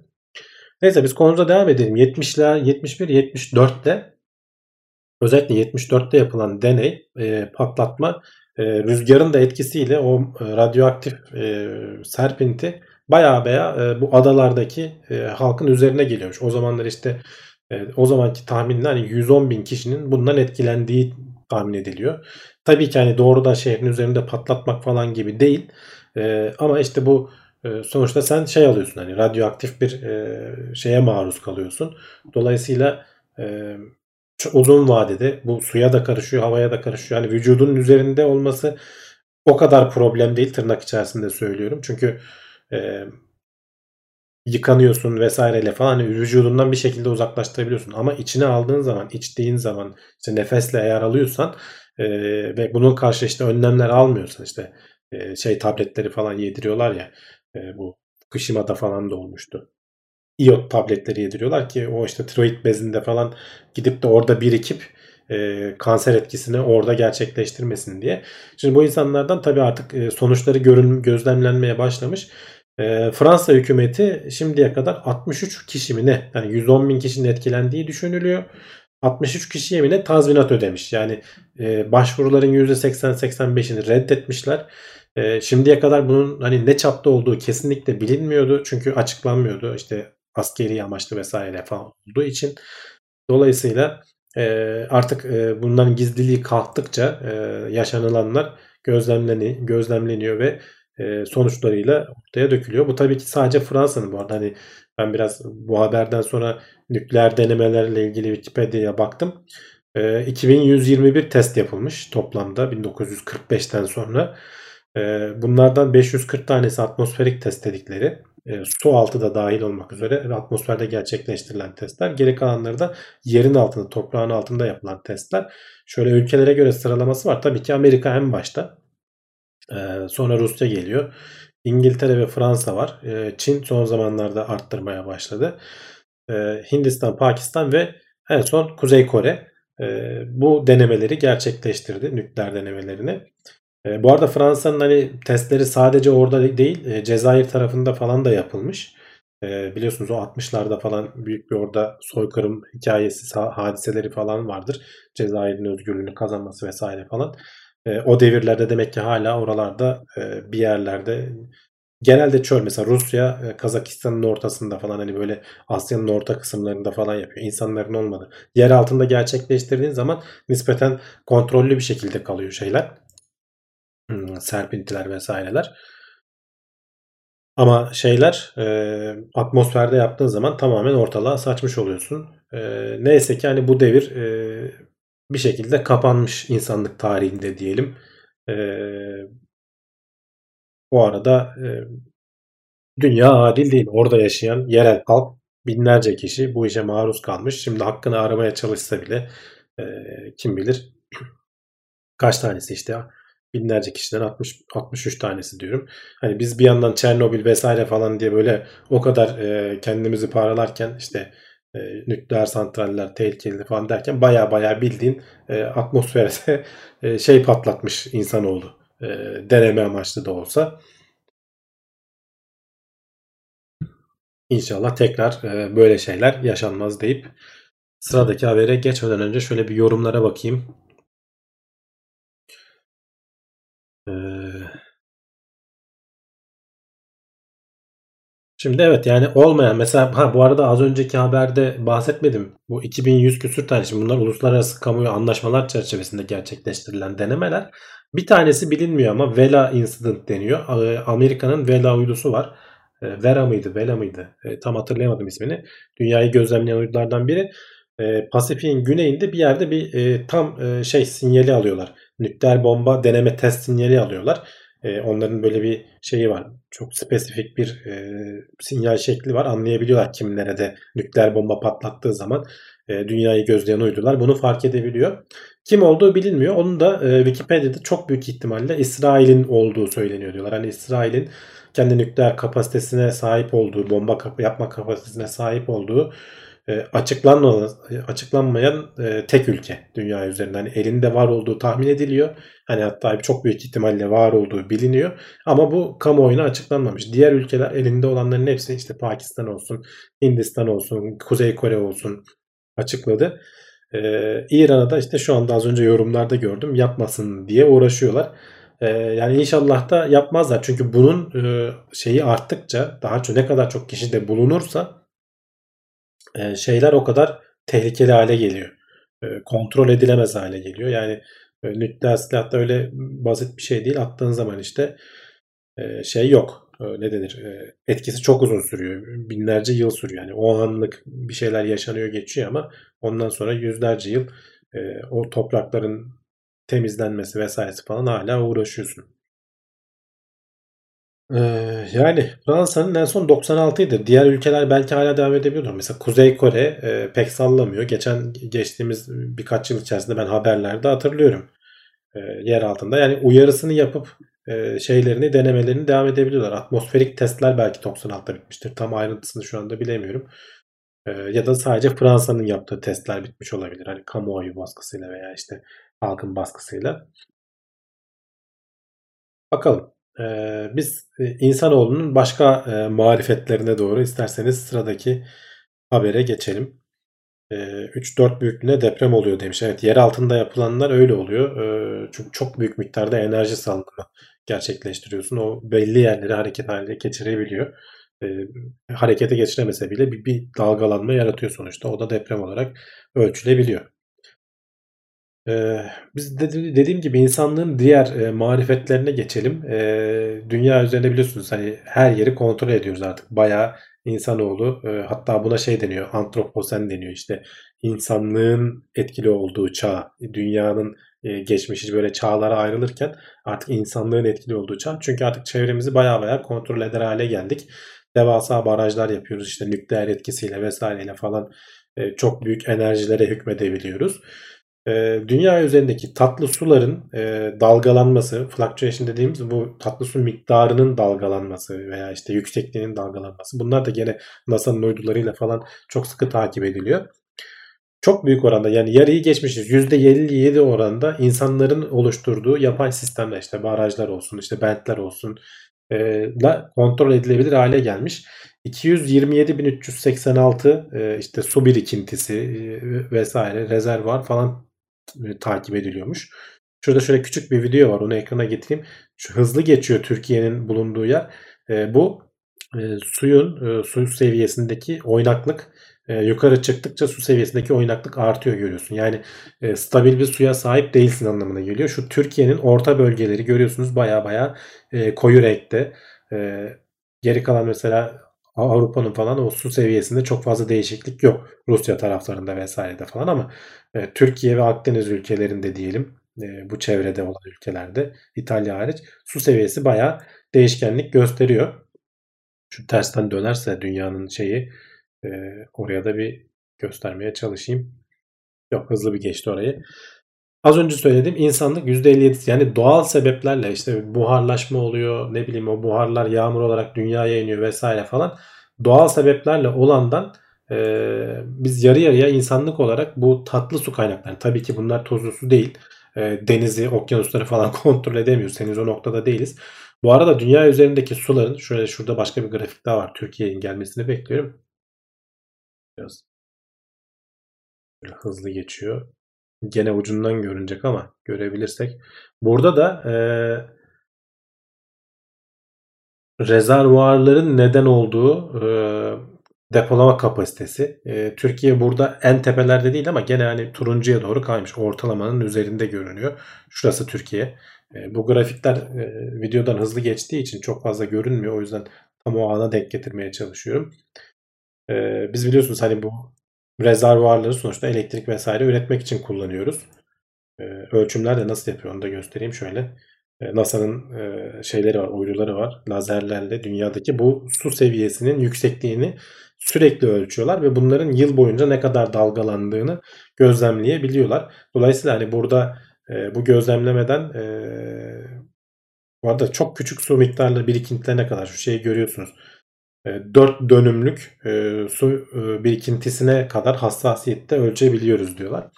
Neyse biz konumuza devam edelim. 70'ler 71 74'te özellikle 74'te yapılan deney e, patlatma e, rüzgarın da etkisiyle o e, radyoaktif e, serpinti baya baya e, bu adalardaki e, halkın üzerine geliyormuş. O zamanlar işte e, o zamanki tahminler hani 110 bin kişinin bundan etkilendiği tahmin ediliyor. Tabii ki hani doğrudan şehrin üzerinde patlatmak falan gibi değil. E, ama işte bu e, sonuçta sen şey alıyorsun hani radyoaktif bir e, şeye maruz kalıyorsun. Dolayısıyla e, uzun vadede bu suya da karışıyor, havaya da karışıyor. Hani vücudun üzerinde olması o kadar problem değil tırnak içerisinde söylüyorum. Çünkü e, yıkanıyorsun vesaireyle falan hani vücudundan bir şekilde uzaklaştırabiliyorsun. Ama içine aldığın zaman, içtiğin zaman işte nefesle eğer alıyorsan e, ve bunun karşı işte önlemler almıyorsan işte e, şey tabletleri falan yediriyorlar ya e, bu Fukushima'da falan da olmuştu. İyot tabletleri yediriyorlar ki o işte tiroid bezinde falan gidip de orada birikip e, kanser etkisini orada gerçekleştirmesin diye. Şimdi bu insanlardan tabii artık e, sonuçları görün, gözlemlenmeye başlamış. E, Fransa hükümeti şimdiye kadar 63 kişi mi ne? Yani 110 bin kişinin etkilendiği düşünülüyor. 63 kişiye mi tazminat ödemiş. Yani e, başvuruların %80-85'ini reddetmişler. E, şimdiye kadar bunun hani ne çapta olduğu kesinlikle bilinmiyordu. Çünkü açıklanmıyordu. İşte askeri amaçlı vesaire falan olduğu için. Dolayısıyla e, artık e, bunların gizliliği kalktıkça e, yaşanılanlar gözlemleni, gözlemleniyor ve e, sonuçlarıyla ortaya dökülüyor. Bu tabii ki sadece Fransa'nın bu arada. Hani ben biraz bu haberden sonra nükleer denemelerle ilgili Wikipedia'ya baktım. E, 2121 test yapılmış toplamda 1945'ten sonra. E, bunlardan 540 tanesi atmosferik test dedikleri. E, su altı da dahil olmak üzere atmosferde gerçekleştirilen testler. Geri kalanları da yerin altında, toprağın altında yapılan testler. Şöyle ülkelere göre sıralaması var. Tabii ki Amerika en başta. E, sonra Rusya geliyor. İngiltere ve Fransa var. E, Çin son zamanlarda arttırmaya başladı. Hindistan, Pakistan ve en son Kuzey Kore bu denemeleri gerçekleştirdi. Nükleer denemelerini. E, bu arada Fransa'nın hani testleri sadece orada değil e, Cezayir tarafında falan da yapılmış. E, biliyorsunuz o 60'larda falan büyük bir orada soykırım hikayesi hadiseleri falan vardır. Cezayir'in özgürlüğünü kazanması vesaire falan. E, o devirlerde demek ki hala oralarda e, bir yerlerde genelde çöl mesela Rusya e, Kazakistan'ın ortasında falan hani böyle Asya'nın orta kısımlarında falan yapıyor. İnsanların olmadı. Yer altında gerçekleştirdiğin zaman nispeten kontrollü bir şekilde kalıyor şeyler serpintiler vesaireler. Ama şeyler e, atmosferde yaptığın zaman tamamen ortalığa saçmış oluyorsun. E, neyse ki hani bu devir e, bir şekilde kapanmış insanlık tarihinde diyelim. E, bu arada e, dünya adil değil. Orada yaşayan yerel halk binlerce kişi bu işe maruz kalmış. Şimdi hakkını aramaya çalışsa bile e, kim bilir [clears throat] kaç tanesi işte binlerce kişiden 60 63 tanesi diyorum. Hani biz bir yandan Çernobil vesaire falan diye böyle o kadar e, kendimizi paralarken işte e, nükleer santraller tehlikeli falan derken baya baya bildiğin e, atmosferde e, şey patlatmış insanoğlu. E, deneme amaçlı da olsa. İnşallah tekrar e, böyle şeyler yaşanmaz deyip sıradaki habere geçmeden önce şöyle bir yorumlara bakayım. Şimdi evet yani olmayan mesela ha bu arada az önceki haberde bahsetmedim. Bu 2100 küsür tane şimdi bunlar uluslararası kamuoyu anlaşmalar çerçevesinde gerçekleştirilen denemeler. Bir tanesi bilinmiyor ama Vela Incident deniyor. Amerika'nın Vela uydusu var. Vera mıydı, Vela mıydı? Tam hatırlayamadım ismini. Dünyayı gözlemleyen uydulardan biri. Pasifik'in güneyinde bir yerde bir tam şey sinyali alıyorlar. Nükleer bomba deneme test sinyali alıyorlar e, onların böyle bir şeyi var. Çok spesifik bir e, sinyal şekli var. Anlayabiliyorlar kim nerede nükleer bomba patlattığı zaman e, dünyayı gözleyen uydular bunu fark edebiliyor. Kim olduğu bilinmiyor. Onun da e, Wikipedia'da çok büyük ihtimalle İsrail'in olduğu söyleniyor diyorlar. Hani İsrail'in kendi nükleer kapasitesine sahip olduğu, bomba kap- yapma kapasitesine sahip olduğu e, açıklanmayan, açıklanmayan e, tek ülke dünya üzerinde. Hani elinde var olduğu tahmin ediliyor. Hani hatta çok büyük ihtimalle var olduğu biliniyor. Ama bu kamuoyuna açıklanmamış. Diğer ülkeler elinde olanların hepsi işte Pakistan olsun, Hindistan olsun, Kuzey Kore olsun açıkladı. Ee, İran'a da işte şu anda az önce yorumlarda gördüm yapmasın diye uğraşıyorlar. Ee, yani inşallah da yapmazlar. Çünkü bunun e, şeyi arttıkça daha çok ne kadar çok kişi de bulunursa e, şeyler o kadar tehlikeli hale geliyor. E, kontrol edilemez hale geliyor. Yani e, nükleer silah da öyle basit bir şey değil. Attığın zaman işte şey yok. Ne denir? Etkisi çok uzun sürüyor. Binlerce yıl sürüyor. Yani o anlık bir şeyler yaşanıyor geçiyor ama ondan sonra yüzlerce yıl o toprakların temizlenmesi vesairesi falan hala uğraşıyorsun. Ee, yani Fransa'nın en son 96'ydı. Diğer ülkeler belki hala devam edebiliyordur. Mesela Kuzey Kore e, pek sallamıyor. Geçen geçtiğimiz birkaç yıl içerisinde ben haberlerde hatırlıyorum. E, yer altında. Yani uyarısını yapıp e, şeylerini denemelerini devam edebiliyorlar. Atmosferik testler belki 96'da bitmiştir. Tam ayrıntısını şu anda bilemiyorum. E, ya da sadece Fransa'nın yaptığı testler bitmiş olabilir. Hani kamuoyu baskısıyla veya işte halkın baskısıyla. Bakalım. Ee, biz e, insanoğlunun başka e, marifetlerine doğru isterseniz sıradaki habere geçelim. E, 3-4 büyüklüğünde deprem oluyor demiş. Evet yer altında yapılanlar öyle oluyor. E, çünkü çok büyük miktarda enerji salınımı gerçekleştiriyorsun. O belli yerleri hareket haline geçirebiliyor. Harekete geçiremese bile bir dalgalanma yaratıyor sonuçta. O da deprem olarak ölçülebiliyor. Ee, biz de, dediğim gibi insanlığın diğer e, marifetlerine geçelim. E, dünya üzerinde biliyorsunuz hani her yeri kontrol ediyoruz artık. Bayağı insanoğlu e, hatta buna şey deniyor antroposen deniyor işte insanlığın etkili olduğu çağ dünyanın e, geçmişi böyle çağlara ayrılırken artık insanlığın etkili olduğu çağ çünkü artık çevremizi bayağı bayağı kontrol eder hale geldik devasa barajlar yapıyoruz işte nükleer etkisiyle vesaireyle falan e, çok büyük enerjilere hükmedebiliyoruz e, dünya üzerindeki tatlı suların e, dalgalanması, fluctuation dediğimiz bu tatlı su miktarının dalgalanması veya işte yüksekliğinin dalgalanması bunlar da gene NASA'nın uydularıyla falan çok sıkı takip ediliyor. Çok büyük oranda yani yarıyı geçmişiz. %57 oranda insanların oluşturduğu yapay sistemler işte barajlar olsun işte bentler olsun e, kontrol edilebilir hale gelmiş. 227.386 e, işte su birikintisi e, vesaire rezervuar falan e, takip ediliyormuş. Şurada şöyle küçük bir video var. Onu ekrana getireyim. Şu hızlı geçiyor Türkiye'nin bulunduğu yer. E, bu e, suyun e, su seviyesindeki oynaklık e, yukarı çıktıkça su seviyesindeki oynaklık artıyor görüyorsun. Yani e, stabil bir suya sahip değilsin anlamına geliyor. Şu Türkiye'nin orta bölgeleri görüyorsunuz baya baya e, koyu renkte. E, geri kalan mesela Avrupa'nın falan o su seviyesinde çok fazla değişiklik yok. Rusya taraflarında vesairede falan ama e, Türkiye ve Akdeniz ülkelerinde diyelim e, bu çevrede olan ülkelerde İtalya hariç su seviyesi bayağı değişkenlik gösteriyor. Şu tersten dönerse dünyanın şeyi e, oraya da bir göstermeye çalışayım. Yok hızlı bir geçti orayı. Az önce söylediğim insanlık %57 yani doğal sebeplerle işte buharlaşma oluyor ne bileyim o buharlar yağmur olarak dünyaya iniyor vesaire falan. Doğal sebeplerle olandan e, biz yarı yarıya insanlık olarak bu tatlı su kaynakları tabii ki bunlar tuzlu su değil. E, denizi, okyanusları falan [laughs] kontrol edemiyoruz. Henüz o noktada değiliz. Bu arada dünya üzerindeki suların şöyle şurada başka bir grafik daha var. Türkiye'nin gelmesini bekliyorum. Biraz hızlı geçiyor. Gene ucundan görünecek ama görebilirsek. Burada da e, rezervuarların neden olduğu e, depolama kapasitesi. E, Türkiye burada en tepelerde değil ama gene hani turuncuya doğru kaymış. Ortalamanın üzerinde görünüyor. Şurası Türkiye. E, bu grafikler e, videodan hızlı geçtiği için çok fazla görünmüyor. O yüzden tam o ana denk getirmeye çalışıyorum. E, biz biliyorsunuz hani bu rezervuarları sonuçta elektrik vesaire üretmek için kullanıyoruz. E, ölçümler de nasıl yapıyor onu da göstereyim şöyle. NASA'nın e, şeyleri var, uyduları var. Lazerlerle dünyadaki bu su seviyesinin yüksekliğini sürekli ölçüyorlar ve bunların yıl boyunca ne kadar dalgalandığını gözlemleyebiliyorlar. Dolayısıyla hani burada e, bu gözlemlemeden e, Bu arada çok küçük su miktarları birikintilerine kadar şu şeyi görüyorsunuz. 4 dönümlük e, su e, birikintisine kadar hassasiyette ölçebiliyoruz diyorlar.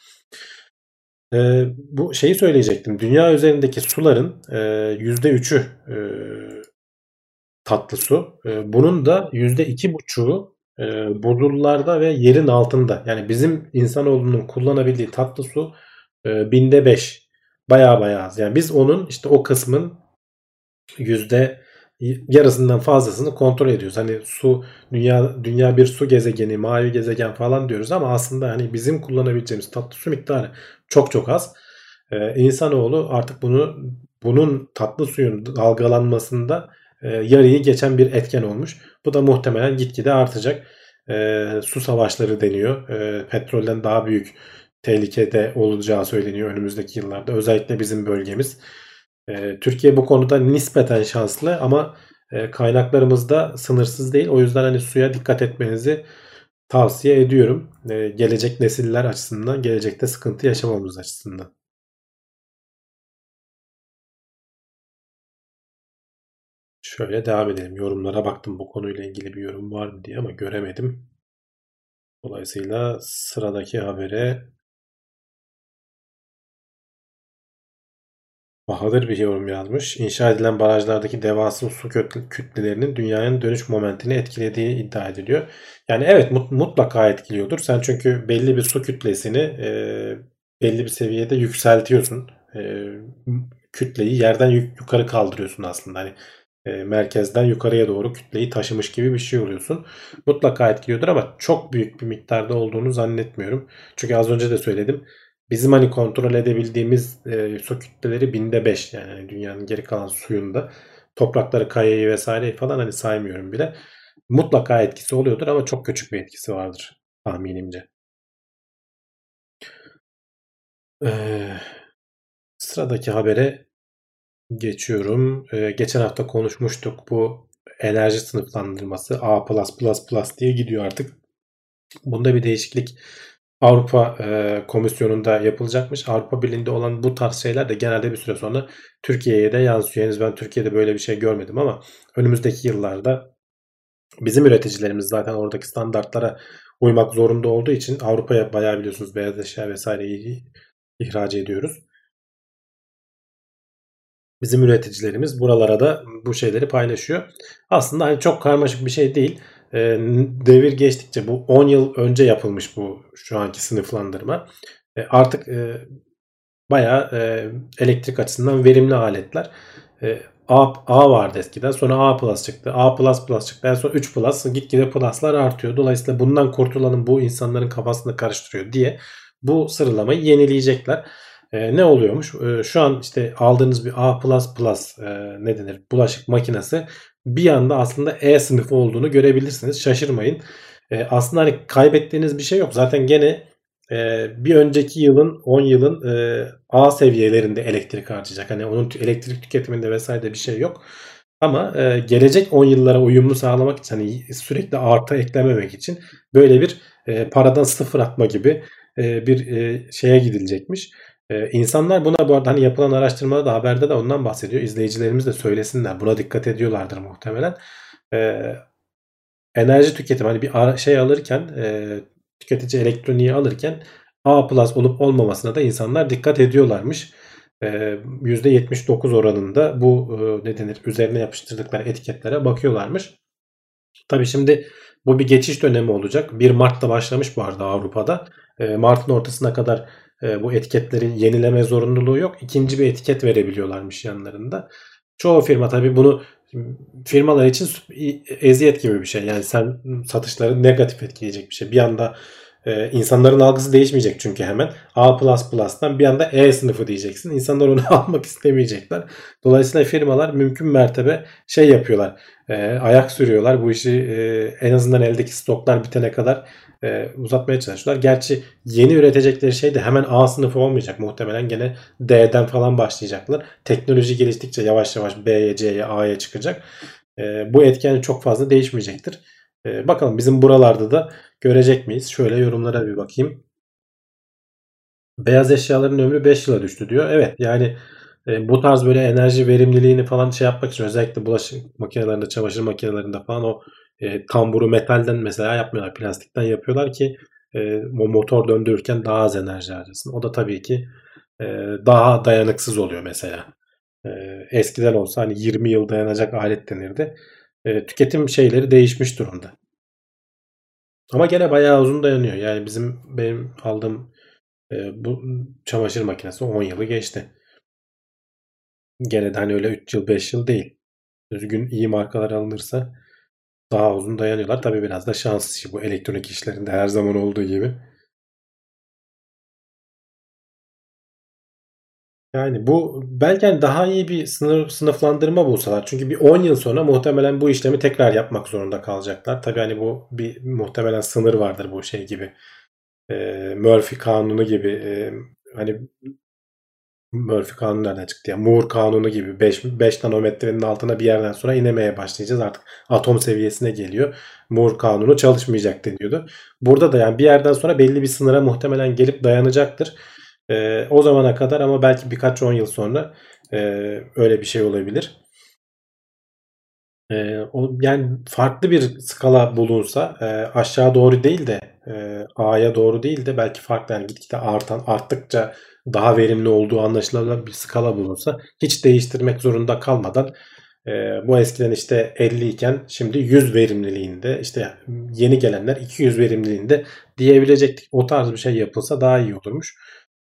E, bu şeyi söyleyecektim. Dünya üzerindeki suların e, %3'ü e, tatlı su. E, bunun da %2,5'u e, buzullarda ve yerin altında. Yani bizim insanoğlunun kullanabildiği tatlı su e, binde 5. Baya baya az. Yani biz onun işte o kısmın yüzde yarısından fazlasını kontrol ediyoruz. Hani su dünya dünya bir su gezegeni, mavi gezegen falan diyoruz ama aslında hani bizim kullanabileceğimiz tatlı su miktarı çok çok az. Ee, insanoğlu artık bunu bunun tatlı suyun dalgalanmasında e, yarıyı geçen bir etken olmuş. Bu da muhtemelen gitgide artacak. E, su savaşları deniyor. E, petrolden daha büyük tehlikede olacağı söyleniyor önümüzdeki yıllarda. Özellikle bizim bölgemiz. E, Türkiye bu konuda nispeten şanslı ama e, kaynaklarımız da sınırsız değil. O yüzden hani suya dikkat etmenizi tavsiye ediyorum. E, gelecek nesiller açısından, gelecekte sıkıntı yaşamamız açısından. Şöyle devam edelim. Yorumlara baktım bu konuyla ilgili bir yorum var mı diye ama göremedim. Dolayısıyla sıradaki habere Bahadır bir yorum yazmış. İnşa edilen barajlardaki devasa su kütlelerinin dünyanın dönüş momentini etkilediği iddia ediliyor. Yani evet mutlaka etkiliyordur. Sen çünkü belli bir su kütlesini e, belli bir seviyede yükseltiyorsun. E, kütleyi yerden yukarı kaldırıyorsun aslında. Hani e, merkezden yukarıya doğru kütleyi taşımış gibi bir şey oluyorsun. Mutlaka etkiliyordur ama çok büyük bir miktarda olduğunu zannetmiyorum. Çünkü az önce de söyledim. Bizim hani kontrol edebildiğimiz e, su kütleleri binde 5 yani hani dünyanın geri kalan suyunda. Toprakları, kayayı vesaire falan hani saymıyorum bile. Mutlaka etkisi oluyordur ama çok küçük bir etkisi vardır tahminimce. Ee, sıradaki habere geçiyorum. Ee, geçen hafta konuşmuştuk bu enerji sınıflandırması A++ diye gidiyor artık. Bunda bir değişiklik Avrupa e, Komisyonu'nda yapılacakmış. Avrupa Birliği'nde olan bu tarz şeyler de genelde bir süre sonra Türkiye'ye de yansıyor. Henüz ben Türkiye'de böyle bir şey görmedim ama önümüzdeki yıllarda bizim üreticilerimiz zaten oradaki standartlara uymak zorunda olduğu için Avrupa'ya bayağı biliyorsunuz beyaz eşya vesaireyi ihraç ediyoruz. Bizim üreticilerimiz buralara da bu şeyleri paylaşıyor. Aslında hani çok karmaşık bir şey değil. E, devir geçtikçe bu 10 yıl önce yapılmış bu şu anki sınıflandırma. E, artık e, bayağı e, elektrik açısından verimli aletler. E, A, A vardı eskiden. Sonra A Plus çıktı. A Plus Plus çıktı. En son 3 Plus. Gitgide Plus'lar artıyor. Dolayısıyla bundan kurtulalım bu insanların kafasını karıştırıyor diye bu sıralamayı yenileyecekler. E, ne oluyormuş? E, şu an işte aldığınız bir A++ e, ne denir? Bulaşık makinesi bir anda aslında E sınıfı olduğunu görebilirsiniz. Şaşırmayın. E, aslında hani kaybettiğiniz bir şey yok. Zaten gene e, bir önceki yılın 10 yılın e, A seviyelerinde elektrik harcayacak. Hani onun elektrik tüketiminde vesaire bir şey yok. Ama e, gelecek 10 yıllara uyumlu sağlamak için hani sürekli artı eklememek için böyle bir e, paradan sıfır atma gibi e, bir e, şeye gidilecekmiş. Ee, insanlar buna bu arada hani yapılan araştırmada da haberde de ondan bahsediyor. İzleyicilerimiz de söylesinler. Buna dikkat ediyorlardır muhtemelen. Ee, enerji tüketimi hani bir şey alırken e, tüketici elektroniği alırken A plus olup olmamasına da insanlar dikkat ediyorlarmış. E, %79 oranında bu e, ne denir üzerine yapıştırdıkları etiketlere bakıyorlarmış. Tabi şimdi bu bir geçiş dönemi olacak. 1 Mart'ta başlamış bu arada Avrupa'da. E, Mart'ın ortasına kadar e, bu etiketleri yenileme zorunluluğu yok. İkinci bir etiket verebiliyorlarmış yanlarında. Çoğu firma tabii bunu firmalar için eziyet gibi bir şey. Yani sen satışları negatif etkileyecek bir şey. Bir anda e, insanların algısı değişmeyecek çünkü hemen. A++'dan bir anda E sınıfı diyeceksin. İnsanlar onu [laughs] almak istemeyecekler. Dolayısıyla firmalar mümkün mertebe şey yapıyorlar. E, ayak sürüyorlar. Bu işi e, en azından eldeki stoklar bitene kadar e, uzatmaya çalışıyorlar. Gerçi yeni üretecekleri şey de hemen A sınıfı olmayacak. Muhtemelen gene D'den falan başlayacaklar. Teknoloji geliştikçe yavaş yavaş B'ye, C'ye, A'ya çıkacak. E, bu etken çok fazla değişmeyecektir. E, bakalım bizim buralarda da görecek miyiz? Şöyle yorumlara bir bakayım. Beyaz eşyaların ömrü 5 yıla düştü diyor. Evet yani E, bu tarz böyle enerji verimliliğini falan şey yapmak için özellikle bulaşık makinelerinde, çamaşır makinelerinde falan o e, kamburu metalden mesela yapmıyorlar. Plastikten yapıyorlar ki e, motor döndürürken daha az enerji harcasın. O da tabii ki e, daha dayanıksız oluyor mesela. E, eskiden olsa hani 20 yıl dayanacak alet denirdi. E, tüketim şeyleri değişmiş durumda. Ama gene bayağı uzun dayanıyor. Yani bizim benim aldığım e, bu çamaşır makinesi 10 yılı geçti. Gene de hani öyle 3 yıl 5 yıl değil. Düzgün iyi markalar alınırsa daha uzun dayanıyorlar. Tabii biraz da şans işi bu elektronik işlerinde her zaman olduğu gibi. Yani bu belki hani daha iyi bir sınır, sınıflandırma bulsalar. Çünkü bir 10 yıl sonra muhtemelen bu işlemi tekrar yapmak zorunda kalacaklar. Tabii hani bu bir muhtemelen sınır vardır bu şey gibi. E, Murphy kanunu gibi e, hani Murphy kanunu nereden çıktı ya? Moore kanunu gibi 5, 5 nanometrenin altına bir yerden sonra inemeye başlayacağız. Artık atom seviyesine geliyor. Moore kanunu çalışmayacak deniyordu. Burada da yani bir yerden sonra belli bir sınıra muhtemelen gelip dayanacaktır. Ee, o zamana kadar ama belki birkaç on yıl sonra e, öyle bir şey olabilir. Ee, o, yani farklı bir skala bulunsa e, aşağı doğru değil de e, A'ya doğru değil de belki farklı yani gitgide artan arttıkça daha verimli olduğu anlaşılabilir bir skala bulunsa hiç değiştirmek zorunda kalmadan e, bu eskiden işte 50 iken şimdi 100 verimliliğinde işte yeni gelenler 200 verimliliğinde diyebilecektik. O tarz bir şey yapılsa daha iyi olurmuş.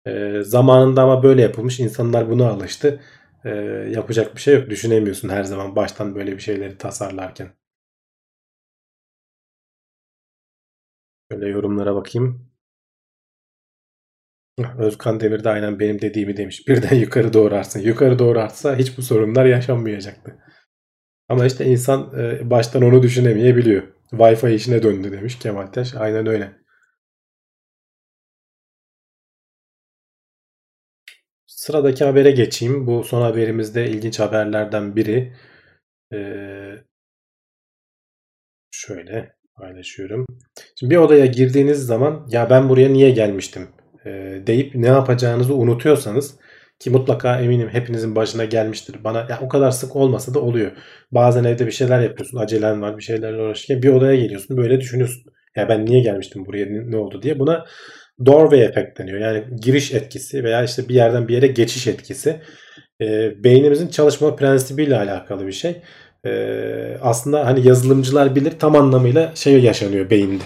E, zamanında ama böyle yapılmış. İnsanlar buna alıştı. E, yapacak bir şey yok. Düşünemiyorsun her zaman baştan böyle bir şeyleri tasarlarken. Şöyle yorumlara bakayım. Özkan Demir de aynen benim dediğimi demiş. Birden [laughs] yukarı doğru artsın. Yukarı doğru artsa hiç bu sorunlar yaşanmayacaktı. Ama işte insan e, baştan onu düşünemeyebiliyor. Wi-Fi işine döndü demiş Kemal Taş. Aynen öyle. Sıradaki habere geçeyim. Bu son haberimizde ilginç haberlerden biri. Ee, şöyle paylaşıyorum. Şimdi bir odaya girdiğiniz zaman ya ben buraya niye gelmiştim deyip ne yapacağınızı unutuyorsanız ki mutlaka eminim hepinizin başına gelmiştir. Bana ya o kadar sık olmasa da oluyor. Bazen evde bir şeyler yapıyorsun. Acelen var bir şeylerle uğraşırken bir odaya geliyorsun. Böyle düşünüyorsun. Ya ben niye gelmiştim buraya ne oldu diye. Buna doorway efekt deniyor. Yani giriş etkisi veya işte bir yerden bir yere geçiş etkisi. E, beynimizin çalışma prensibiyle alakalı bir şey. E, aslında hani yazılımcılar bilir tam anlamıyla şey yaşanıyor beyinde.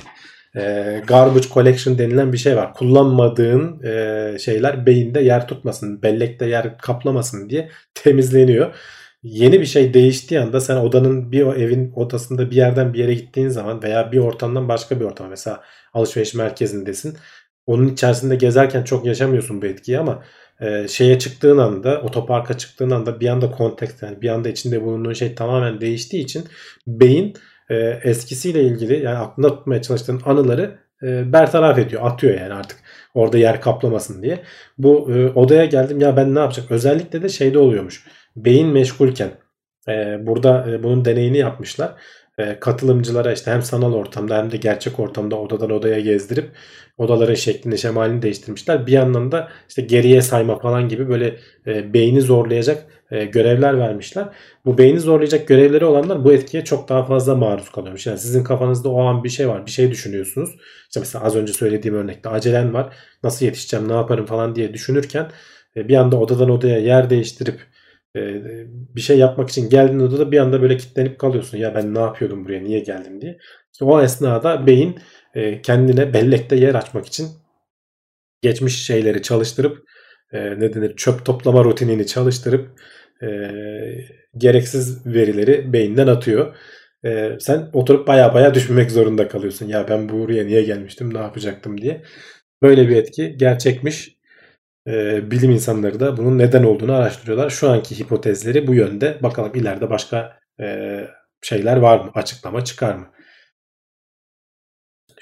E, garbage collection denilen bir şey var. Kullanmadığın e, şeyler beyinde yer tutmasın, bellekte yer kaplamasın diye temizleniyor. Yeni bir şey değiştiği anda sen odanın bir evin odasında bir yerden bir yere gittiğin zaman veya bir ortamdan başka bir ortama mesela alışveriş merkezindesin onun içerisinde gezerken çok yaşamıyorsun bu etkiyi ama e, şeye çıktığın anda otoparka çıktığın anda bir anda kontekst yani bir anda içinde bulunduğun şey tamamen değiştiği için beyin e, eskisiyle ilgili yani aklında tutmaya çalıştığın anıları e, bertaraf ediyor atıyor yani artık orada yer kaplamasın diye. Bu e, odaya geldim ya ben ne yapacak özellikle de şeyde oluyormuş. Beyin meşgulken e, burada e, bunun deneyini yapmışlar. E, katılımcılara işte hem sanal ortamda hem de gerçek ortamda odadan odaya gezdirip odaların şeklini şemalini değiştirmişler. Bir yandan da işte geriye sayma falan gibi böyle e, beyni zorlayacak e, görevler vermişler. Bu beyni zorlayacak görevleri olanlar bu etkiye çok daha fazla maruz kalıyormuş. Yani sizin kafanızda o an bir şey var, bir şey düşünüyorsunuz. İşte mesela az önce söylediğim örnekte acelen var. Nasıl yetişeceğim, ne yaparım falan diye düşünürken e, bir anda odadan odaya yer değiştirip e, bir şey yapmak için geldiğin odada bir anda böyle kilitlenip kalıyorsun. Ya ben ne yapıyordum buraya, niye geldim diye. İşte o esnada beyin e, kendine bellekte yer açmak için geçmiş şeyleri çalıştırıp e, ne denir çöp toplama rutinini çalıştırıp gereksiz verileri beyinden atıyor. sen oturup baya baya düşünmek zorunda kalıyorsun. Ya ben buraya niye gelmiştim, ne yapacaktım diye. Böyle bir etki gerçekmiş e, bilim insanları da bunun neden olduğunu araştırıyorlar. Şu anki hipotezleri bu yönde. Bakalım ileride başka e, şeyler var mı? Açıklama çıkar mı?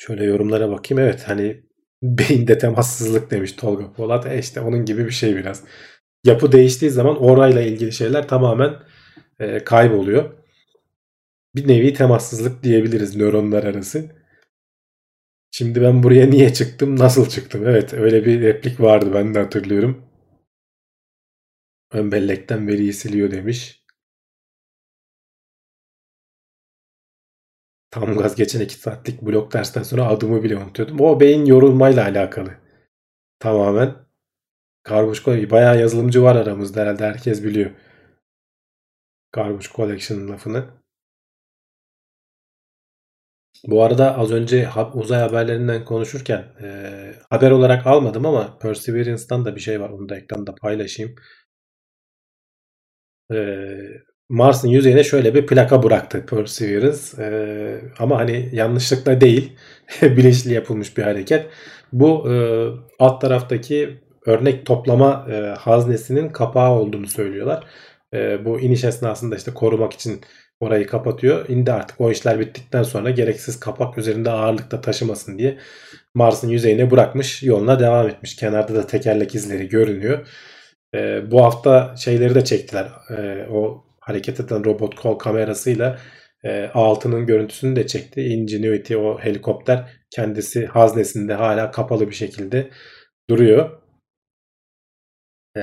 Şöyle yorumlara bakayım. Evet hani beyinde temassızlık demiş Tolga Polat. E işte onun gibi bir şey biraz. Yapı değiştiği zaman orayla ilgili şeyler tamamen e, kayboluyor. Bir nevi temassızlık diyebiliriz nöronlar arası. Şimdi ben buraya niye çıktım, nasıl çıktım? Evet öyle bir replik vardı ben de hatırlıyorum. Ön bellekten veriyi siliyor demiş. Tam gaz geçen 2 saatlik blok dersten sonra adımı bile unutuyordum. O beyin yorulmayla alakalı. Tamamen. Collection. Bayağı yazılımcı var aramızda herhalde. Herkes biliyor. Garbage Collection lafını. Bu arada az önce uzay haberlerinden konuşurken e, haber olarak almadım ama Perseverance'dan da bir şey var. Onu da ekranda paylaşayım. E, Mars'ın yüzeyine şöyle bir plaka bıraktı Perseverance. E, ama hani yanlışlıkla değil. [laughs] bilinçli yapılmış bir hareket. Bu e, alt taraftaki örnek toplama e, haznesinin kapağı olduğunu söylüyorlar. E, bu iniş esnasında işte korumak için orayı kapatıyor. İndi artık o işler bittikten sonra gereksiz kapak üzerinde ağırlıkta taşımasın diye Mars'ın yüzeyine bırakmış. Yoluna devam etmiş. Kenarda da tekerlek izleri görünüyor. E, bu hafta şeyleri de çektiler. E, o hareket eden robot kol kamerasıyla e, A6'nın görüntüsünü de çekti. Ingenuity o helikopter kendisi haznesinde hala kapalı bir şekilde duruyor. E,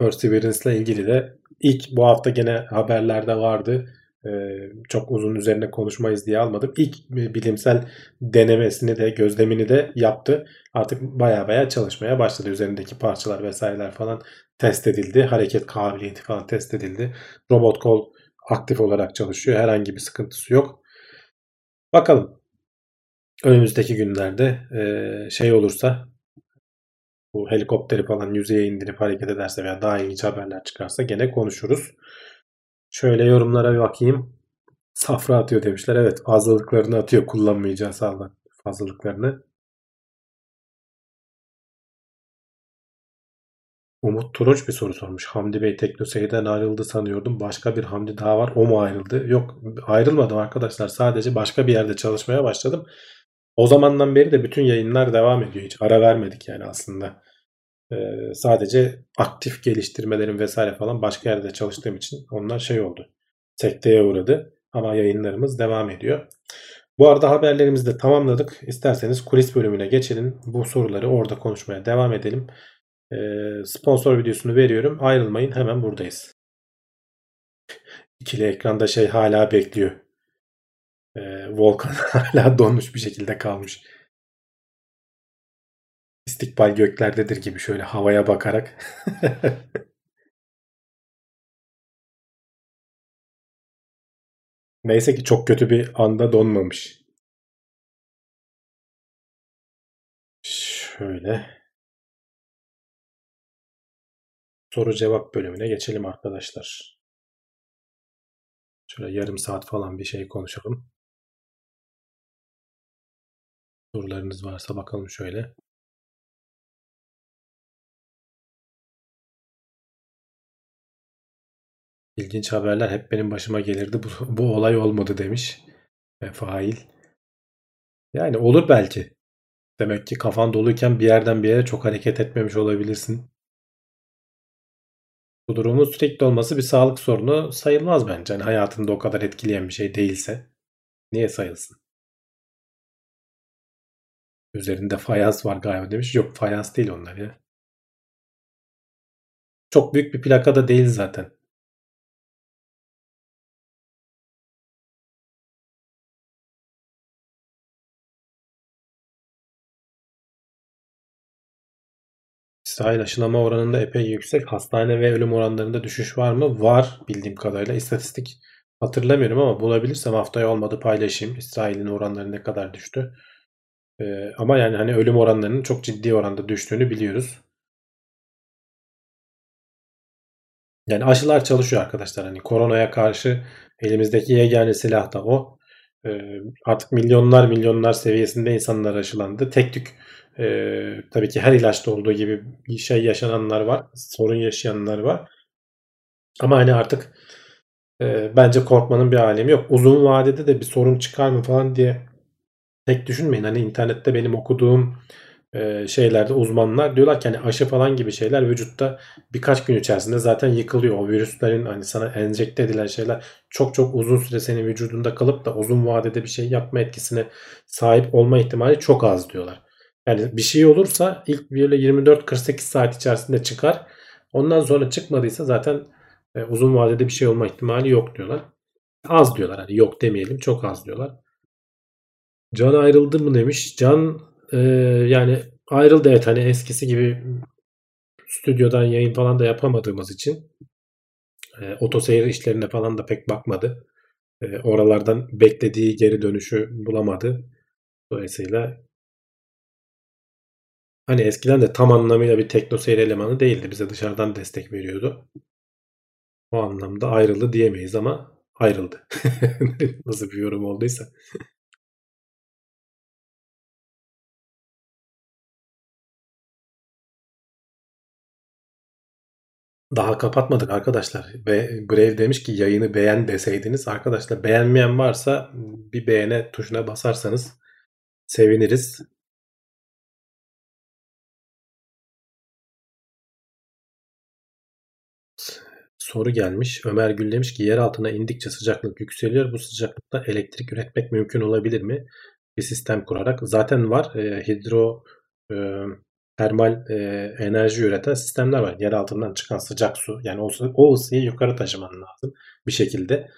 Perseverance ile ilgili de ilk bu hafta gene haberlerde vardı. Ee, çok uzun üzerine konuşmayız diye almadım. İlk bilimsel denemesini de gözlemini de yaptı. Artık baya baya çalışmaya başladı. Üzerindeki parçalar vesaireler falan test edildi. Hareket kabiliyeti falan test edildi. Robot kol aktif olarak çalışıyor. Herhangi bir sıkıntısı yok. Bakalım. Önümüzdeki günlerde şey olursa bu helikopteri falan yüzeye indirip hareket ederse veya daha ilginç haberler çıkarsa gene konuşuruz. Şöyle yorumlara bir bakayım. Safra atıyor demişler. Evet fazlalıklarını atıyor kullanmayacağı sağlık fazlalıklarını. Umut Turunç bir soru sormuş. Hamdi Bey Teknoseyir'den ayrıldı sanıyordum. Başka bir Hamdi daha var. O mu ayrıldı? Yok ayrılmadım arkadaşlar. Sadece başka bir yerde çalışmaya başladım. O zamandan beri de bütün yayınlar devam ediyor. Hiç ara vermedik yani aslında. Ee, sadece aktif geliştirmelerim vesaire falan başka yerde çalıştığım için onlar şey oldu. Sekteye uğradı. Ama yayınlarımız devam ediyor. Bu arada haberlerimizi de tamamladık. İsterseniz kulis bölümüne geçelim. Bu soruları orada konuşmaya devam edelim. Ee, sponsor videosunu veriyorum. Ayrılmayın hemen buradayız. İkili ekranda şey hala bekliyor. Ee, Volkan [laughs] hala donmuş bir şekilde kalmış. İstikbal göklerdedir gibi şöyle havaya bakarak. [laughs] Neyse ki çok kötü bir anda donmamış. Şöyle. Soru cevap bölümüne geçelim arkadaşlar. Şöyle yarım saat falan bir şey konuşalım. Sorularınız varsa bakalım şöyle. İlginç haberler hep benim başıma gelirdi. Bu, bu olay olmadı demiş. Ve fail. Yani olur belki. Demek ki kafan doluyken bir yerden bir yere çok hareket etmemiş olabilirsin. Bu durumun sürekli olması bir sağlık sorunu sayılmaz bence. Yani hayatında o kadar etkileyen bir şey değilse. Niye sayılsın? Üzerinde fayans var galiba demiş. Yok fayans değil onlar ya. Çok büyük bir plaka da değil zaten. İsrail aşılama oranında epey yüksek. Hastane ve ölüm oranlarında düşüş var mı? Var bildiğim kadarıyla. İstatistik hatırlamıyorum ama bulabilirsem haftaya olmadı paylaşayım. İsrail'in oranları ne kadar düştü. Ee, ama yani hani ölüm oranlarının çok ciddi oranda düştüğünü biliyoruz. Yani aşılar çalışıyor arkadaşlar. Hani koronaya karşı elimizdeki yegane silah da o. Ee, artık milyonlar milyonlar seviyesinde insanlar aşılandı. Tek tük e, tabii ki her ilaçta olduğu gibi şey yaşananlar var. Sorun yaşayanlar var. Ama hani artık e, bence korkmanın bir alemi yok. Uzun vadede de bir sorun çıkar mı falan diye pek düşünmeyin. Hani internette benim okuduğum e, şeylerde uzmanlar diyorlar ki hani aşı falan gibi şeyler vücutta birkaç gün içerisinde zaten yıkılıyor. O virüslerin hani sana enjekte edilen şeyler çok çok uzun süre senin vücudunda kalıp da uzun vadede bir şey yapma etkisine sahip olma ihtimali çok az diyorlar. Yani bir şey olursa ilk böyle 24-48 saat içerisinde çıkar. Ondan sonra çıkmadıysa zaten e, uzun vadede bir şey olma ihtimali yok diyorlar. Az diyorlar. Hani yok demeyelim. Çok az diyorlar. Can ayrıldı mı demiş. Can e, yani ayrıldı evet hani eskisi gibi stüdyodan yayın falan da yapamadığımız için e, otoseyir işlerine falan da pek bakmadı. E, oralardan beklediği geri dönüşü bulamadı. Dolayısıyla hani eskiden de tam anlamıyla bir tekno seyir elemanı değildi. Bize dışarıdan destek veriyordu. O anlamda ayrıldı diyemeyiz ama ayrıldı. [laughs] Nasıl bir yorum olduysa. Daha kapatmadık arkadaşlar. Ve Brave demiş ki yayını beğen deseydiniz. Arkadaşlar beğenmeyen varsa bir beğene tuşuna basarsanız seviniriz. Soru gelmiş. Ömer Gül demiş ki yer altına indikçe sıcaklık yükseliyor. Bu sıcaklıkta elektrik üretmek mümkün olabilir mi? Bir sistem kurarak. Zaten var. E, hidro e, termal e, enerji üreten sistemler var. Yer altından çıkan sıcak su. Yani o, o ısıyı yukarı taşıman lazım bir şekilde.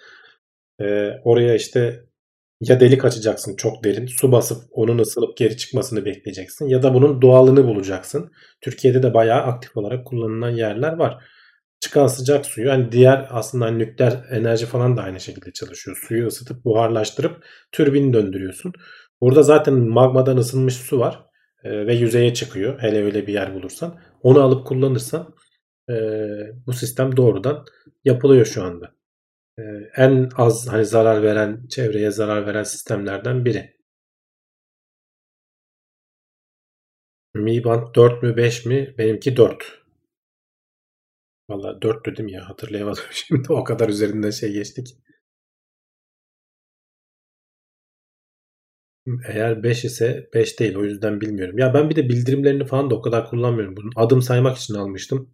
E, oraya işte ya delik açacaksın çok derin. Su basıp onun ısınıp geri çıkmasını bekleyeceksin. Ya da bunun doğalını bulacaksın. Türkiye'de de bayağı aktif olarak kullanılan yerler var. Çıkan sıcak suyu hani diğer aslında nükleer enerji falan da aynı şekilde çalışıyor. Suyu ısıtıp buharlaştırıp türbin döndürüyorsun. Burada zaten magmadan ısınmış su var e, ve yüzeye çıkıyor. Hele öyle bir yer bulursan. Onu alıp kullanırsan e, bu sistem doğrudan yapılıyor şu anda. E, en az hani zarar veren, çevreye zarar veren sistemlerden biri. Mi Band 4 mü 5 mi? Benimki 4. Valla 4 dedim ya hatırlayamadım [laughs] şimdi o kadar üzerinden şey geçtik. Eğer 5 ise 5 değil o yüzden bilmiyorum. Ya ben bir de bildirimlerini falan da o kadar kullanmıyorum. Bunu adım saymak için almıştım.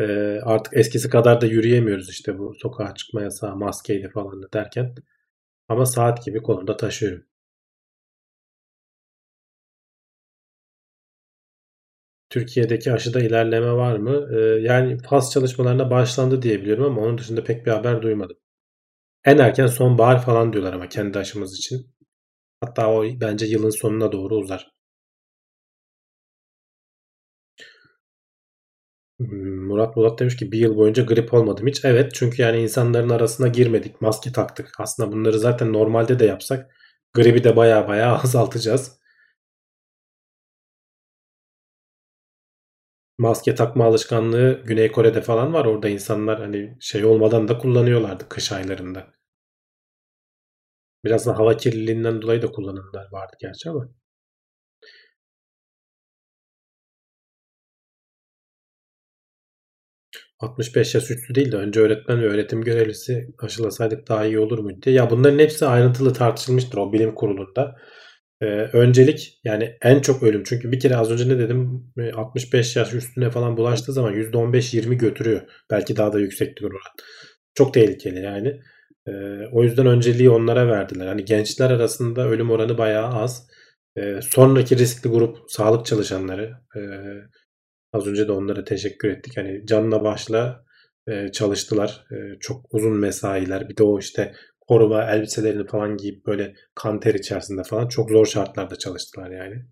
Ee, artık eskisi kadar da yürüyemiyoruz işte bu sokağa çıkma yasağı maskeyle falan derken. Ama saat gibi kolumda taşıyorum. Türkiye'deki aşıda ilerleme var mı? Ee, yani faz çalışmalarına başlandı diye biliyorum ama onun dışında pek bir haber duymadım. En erken sonbahar falan diyorlar ama kendi aşımız için. Hatta o bence yılın sonuna doğru uzar. Hmm, Murat Murat demiş ki bir yıl boyunca grip olmadım hiç. Evet çünkü yani insanların arasına girmedik. Maske taktık. Aslında bunları zaten normalde de yapsak gribi de baya baya [laughs] azaltacağız. Maske takma alışkanlığı Güney Kore'de falan var. Orada insanlar hani şey olmadan da kullanıyorlardı kış aylarında. Biraz da hava kirliliğinden dolayı da kullananlar vardı gerçi ama. ...65 yaş üstü değil de önce öğretmen ve öğretim görevlisi aşılasaydık daha iyi olur muydu diye. Ya bunların hepsi ayrıntılı tartışılmıştır o bilim kurulunda. Ee, öncelik yani en çok ölüm. Çünkü bir kere az önce ne dedim 65 yaş üstüne falan bulaştığı zaman %15-20 götürüyor. Belki daha da yüksektir oran. Çok tehlikeli yani. Ee, o yüzden önceliği onlara verdiler. Hani gençler arasında ölüm oranı bayağı az. Ee, sonraki riskli grup sağlık çalışanları. Ee, az önce de onlara teşekkür ettik. Hani canla başla e, çalıştılar. Çok uzun mesailer. Bir de o işte koruma elbiselerini falan giyip böyle kanter içerisinde falan çok zor şartlarda çalıştılar yani.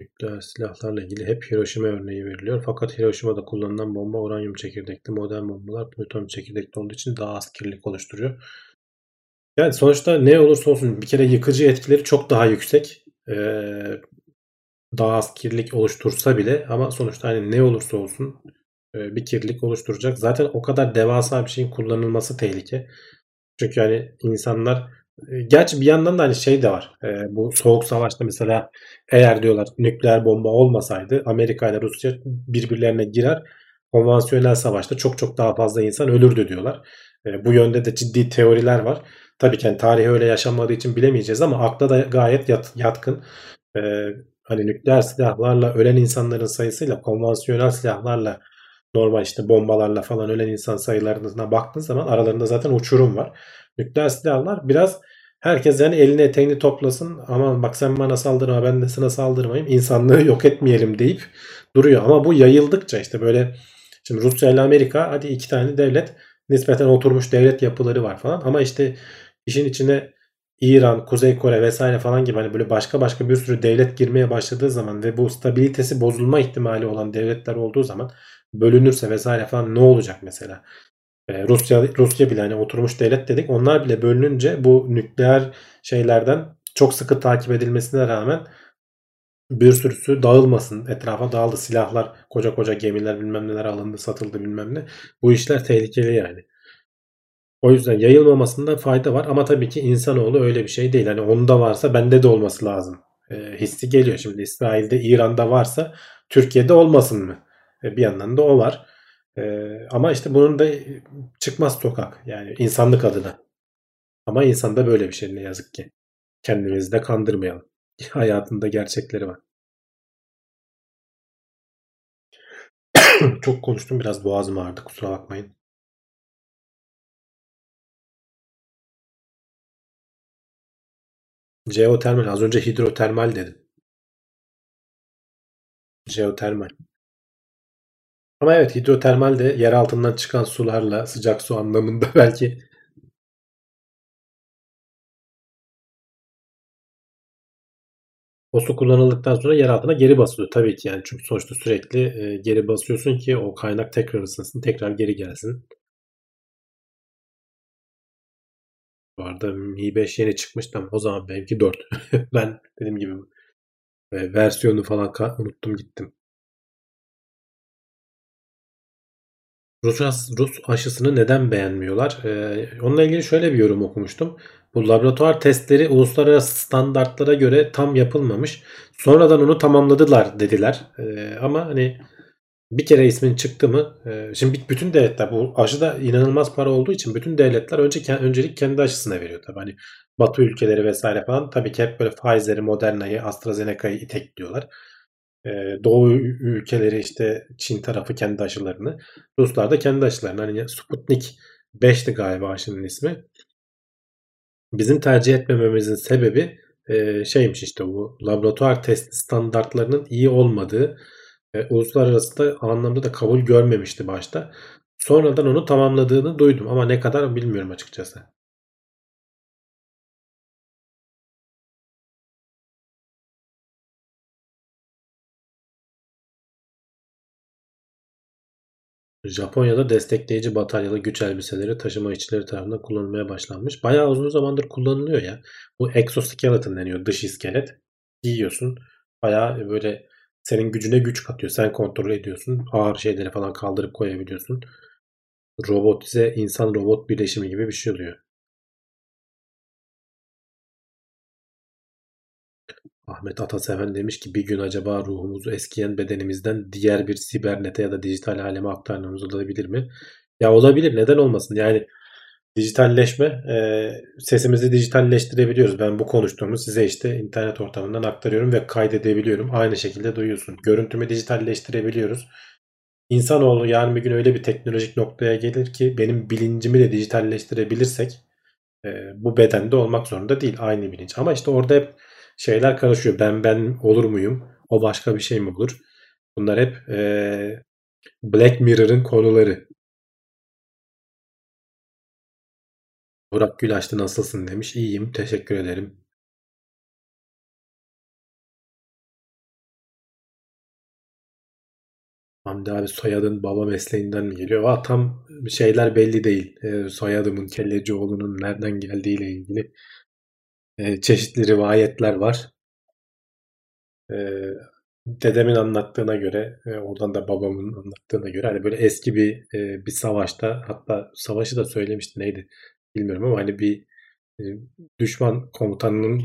Nükleer silahlarla ilgili hep Hiroşima örneği veriliyor. Fakat Hiroşima'da kullanılan bomba uranyum çekirdekli, modern bombalar plüton çekirdekli olduğu için daha az kirlilik oluşturuyor. Yani sonuçta ne olursa olsun bir kere yıkıcı etkileri çok daha yüksek. Ee, daha az kirlilik oluştursa bile ama sonuçta hani ne olursa olsun e, bir kirlilik oluşturacak. Zaten o kadar devasa bir şeyin kullanılması tehlike. Çünkü hani insanlar e, gerçi bir yandan da hani şey de var. E, bu soğuk savaşta mesela eğer diyorlar nükleer bomba olmasaydı Amerika ile Rusya birbirlerine girer. Konvansiyonel savaşta çok çok daha fazla insan ölürdü diyorlar. E, bu yönde de ciddi teoriler var. Tabii ki yani tarihi öyle yaşanmadığı için bilemeyeceğiz ama akla da gayet yat, yatkın. Ee, hani nükleer silahlarla ölen insanların sayısıyla konvansiyonel silahlarla normal işte bombalarla falan ölen insan sayılarına baktığın zaman aralarında zaten uçurum var. Nükleer silahlar biraz herkes yani elini eteğini toplasın aman bak sen bana saldırma ben de sana saldırmayayım insanlığı yok etmeyelim deyip duruyor. Ama bu yayıldıkça işte böyle şimdi Rusya ile Amerika hadi iki tane devlet nispeten oturmuş devlet yapıları var falan ama işte işin içine İran, Kuzey Kore vesaire falan gibi hani böyle başka başka bir sürü devlet girmeye başladığı zaman ve bu stabilitesi bozulma ihtimali olan devletler olduğu zaman bölünürse vesaire falan ne olacak mesela? Ee, Rusya Rusya bile hani oturmuş devlet dedik. Onlar bile bölününce bu nükleer şeylerden çok sıkı takip edilmesine rağmen bir sürüsü dağılmasın. Etrafa dağıldı. Silahlar, koca koca gemiler bilmem neler alındı, satıldı bilmem ne. Bu işler tehlikeli yani. O yüzden yayılmamasında fayda var ama tabii ki insanoğlu öyle bir şey değil. Hani onda varsa bende de olması lazım. E, hissi geliyor. Şimdi İsrail'de, İran'da varsa Türkiye'de olmasın mı? E, bir yandan da o var. E, ama işte bunun da çıkmaz sokak. Yani insanlık adına. Ama insanda böyle bir şey ne yazık ki. Kendimizi de kandırmayalım. [laughs] Hayatında gerçekleri var. [clears throat] Çok konuştum biraz boğazım ağrıdı kusura bakmayın. Jeotermal. Az önce hidrotermal dedim. Jeotermal. Ama evet hidrotermal de yer altından çıkan sularla sıcak su anlamında [laughs] belki o su kullanıldıktan sonra yer altına geri basılıyor tabii ki yani çünkü sonuçta sürekli geri basıyorsun ki o kaynak tekrar ısınsın tekrar geri gelsin. Arada Mi 5 yeni çıkmıştı ama o zaman benimki 4. [laughs] ben dediğim gibi e, versiyonu falan unuttum gittim. Rus, Rus aşısını neden beğenmiyorlar? Ee, onunla ilgili şöyle bir yorum okumuştum. Bu laboratuvar testleri uluslararası standartlara göre tam yapılmamış. Sonradan onu tamamladılar dediler. Ee, ama hani bir kere ismin çıktı mı e, şimdi bütün devletler bu aşıda inanılmaz para olduğu için bütün devletler önce öncelik kendi aşısına veriyor tabii. Hani Batı ülkeleri vesaire falan tabii ki hep böyle Pfizer'i, Moderna'yı, AstraZeneca'yı itekliyorlar. E, Doğu ülkeleri işte Çin tarafı kendi aşılarını, Ruslar da kendi aşılarını. Hani Sputnik 5'ti galiba aşının ismi. Bizim tercih etmememizin sebebi e, şeymiş işte bu laboratuvar test standartlarının iyi olmadığı e, uluslararası da anlamda da kabul görmemişti başta. Sonradan onu tamamladığını duydum ama ne kadar bilmiyorum açıkçası. Japonya'da destekleyici bataryalı güç elbiseleri taşıma işçileri tarafından kullanılmaya başlanmış. Bayağı uzun zamandır kullanılıyor ya. Bu exoskeleton deniyor. Dış iskelet. Giyiyorsun. Bayağı böyle senin gücüne güç katıyor. Sen kontrol ediyorsun. Ağır şeyleri falan kaldırıp koyabiliyorsun. Robotize insan robot birleşimi gibi bir şey oluyor. Ahmet Ataseven demiş ki bir gün acaba ruhumuzu eskiyen bedenimizden diğer bir sibernete ya da dijital aleme aktarmamız olabilir mi? Ya olabilir neden olmasın yani dijitalleşme e, sesimizi dijitalleştirebiliyoruz. Ben bu konuştuğumu size işte internet ortamından aktarıyorum ve kaydedebiliyorum. Aynı şekilde duyuyorsun. Görüntümü dijitalleştirebiliyoruz. İnsanoğlu yarın bir gün öyle bir teknolojik noktaya gelir ki benim bilincimi de dijitalleştirebilirsek e, bu bedende olmak zorunda değil aynı bilinç. Ama işte orada hep şeyler karışıyor. Ben ben olur muyum? O başka bir şey mi olur? Bunlar hep e, Black Mirror'ın konuları. Burak Gülaştı nasılsın demiş. İyiyim. Teşekkür ederim. Hamdi abi soyadın baba mesleğinden mi geliyor? Aa, tam şeyler belli değil. E, soyadımın Kellecioğlu'nun nereden geldiğiyle ilgili e, çeşitli rivayetler var. E, dedemin anlattığına göre, e, oradan da babamın anlattığına göre hani böyle eski bir e, bir savaşta hatta savaşı da söylemişti neydi bilmiyorum ama hani bir e, düşman komutanının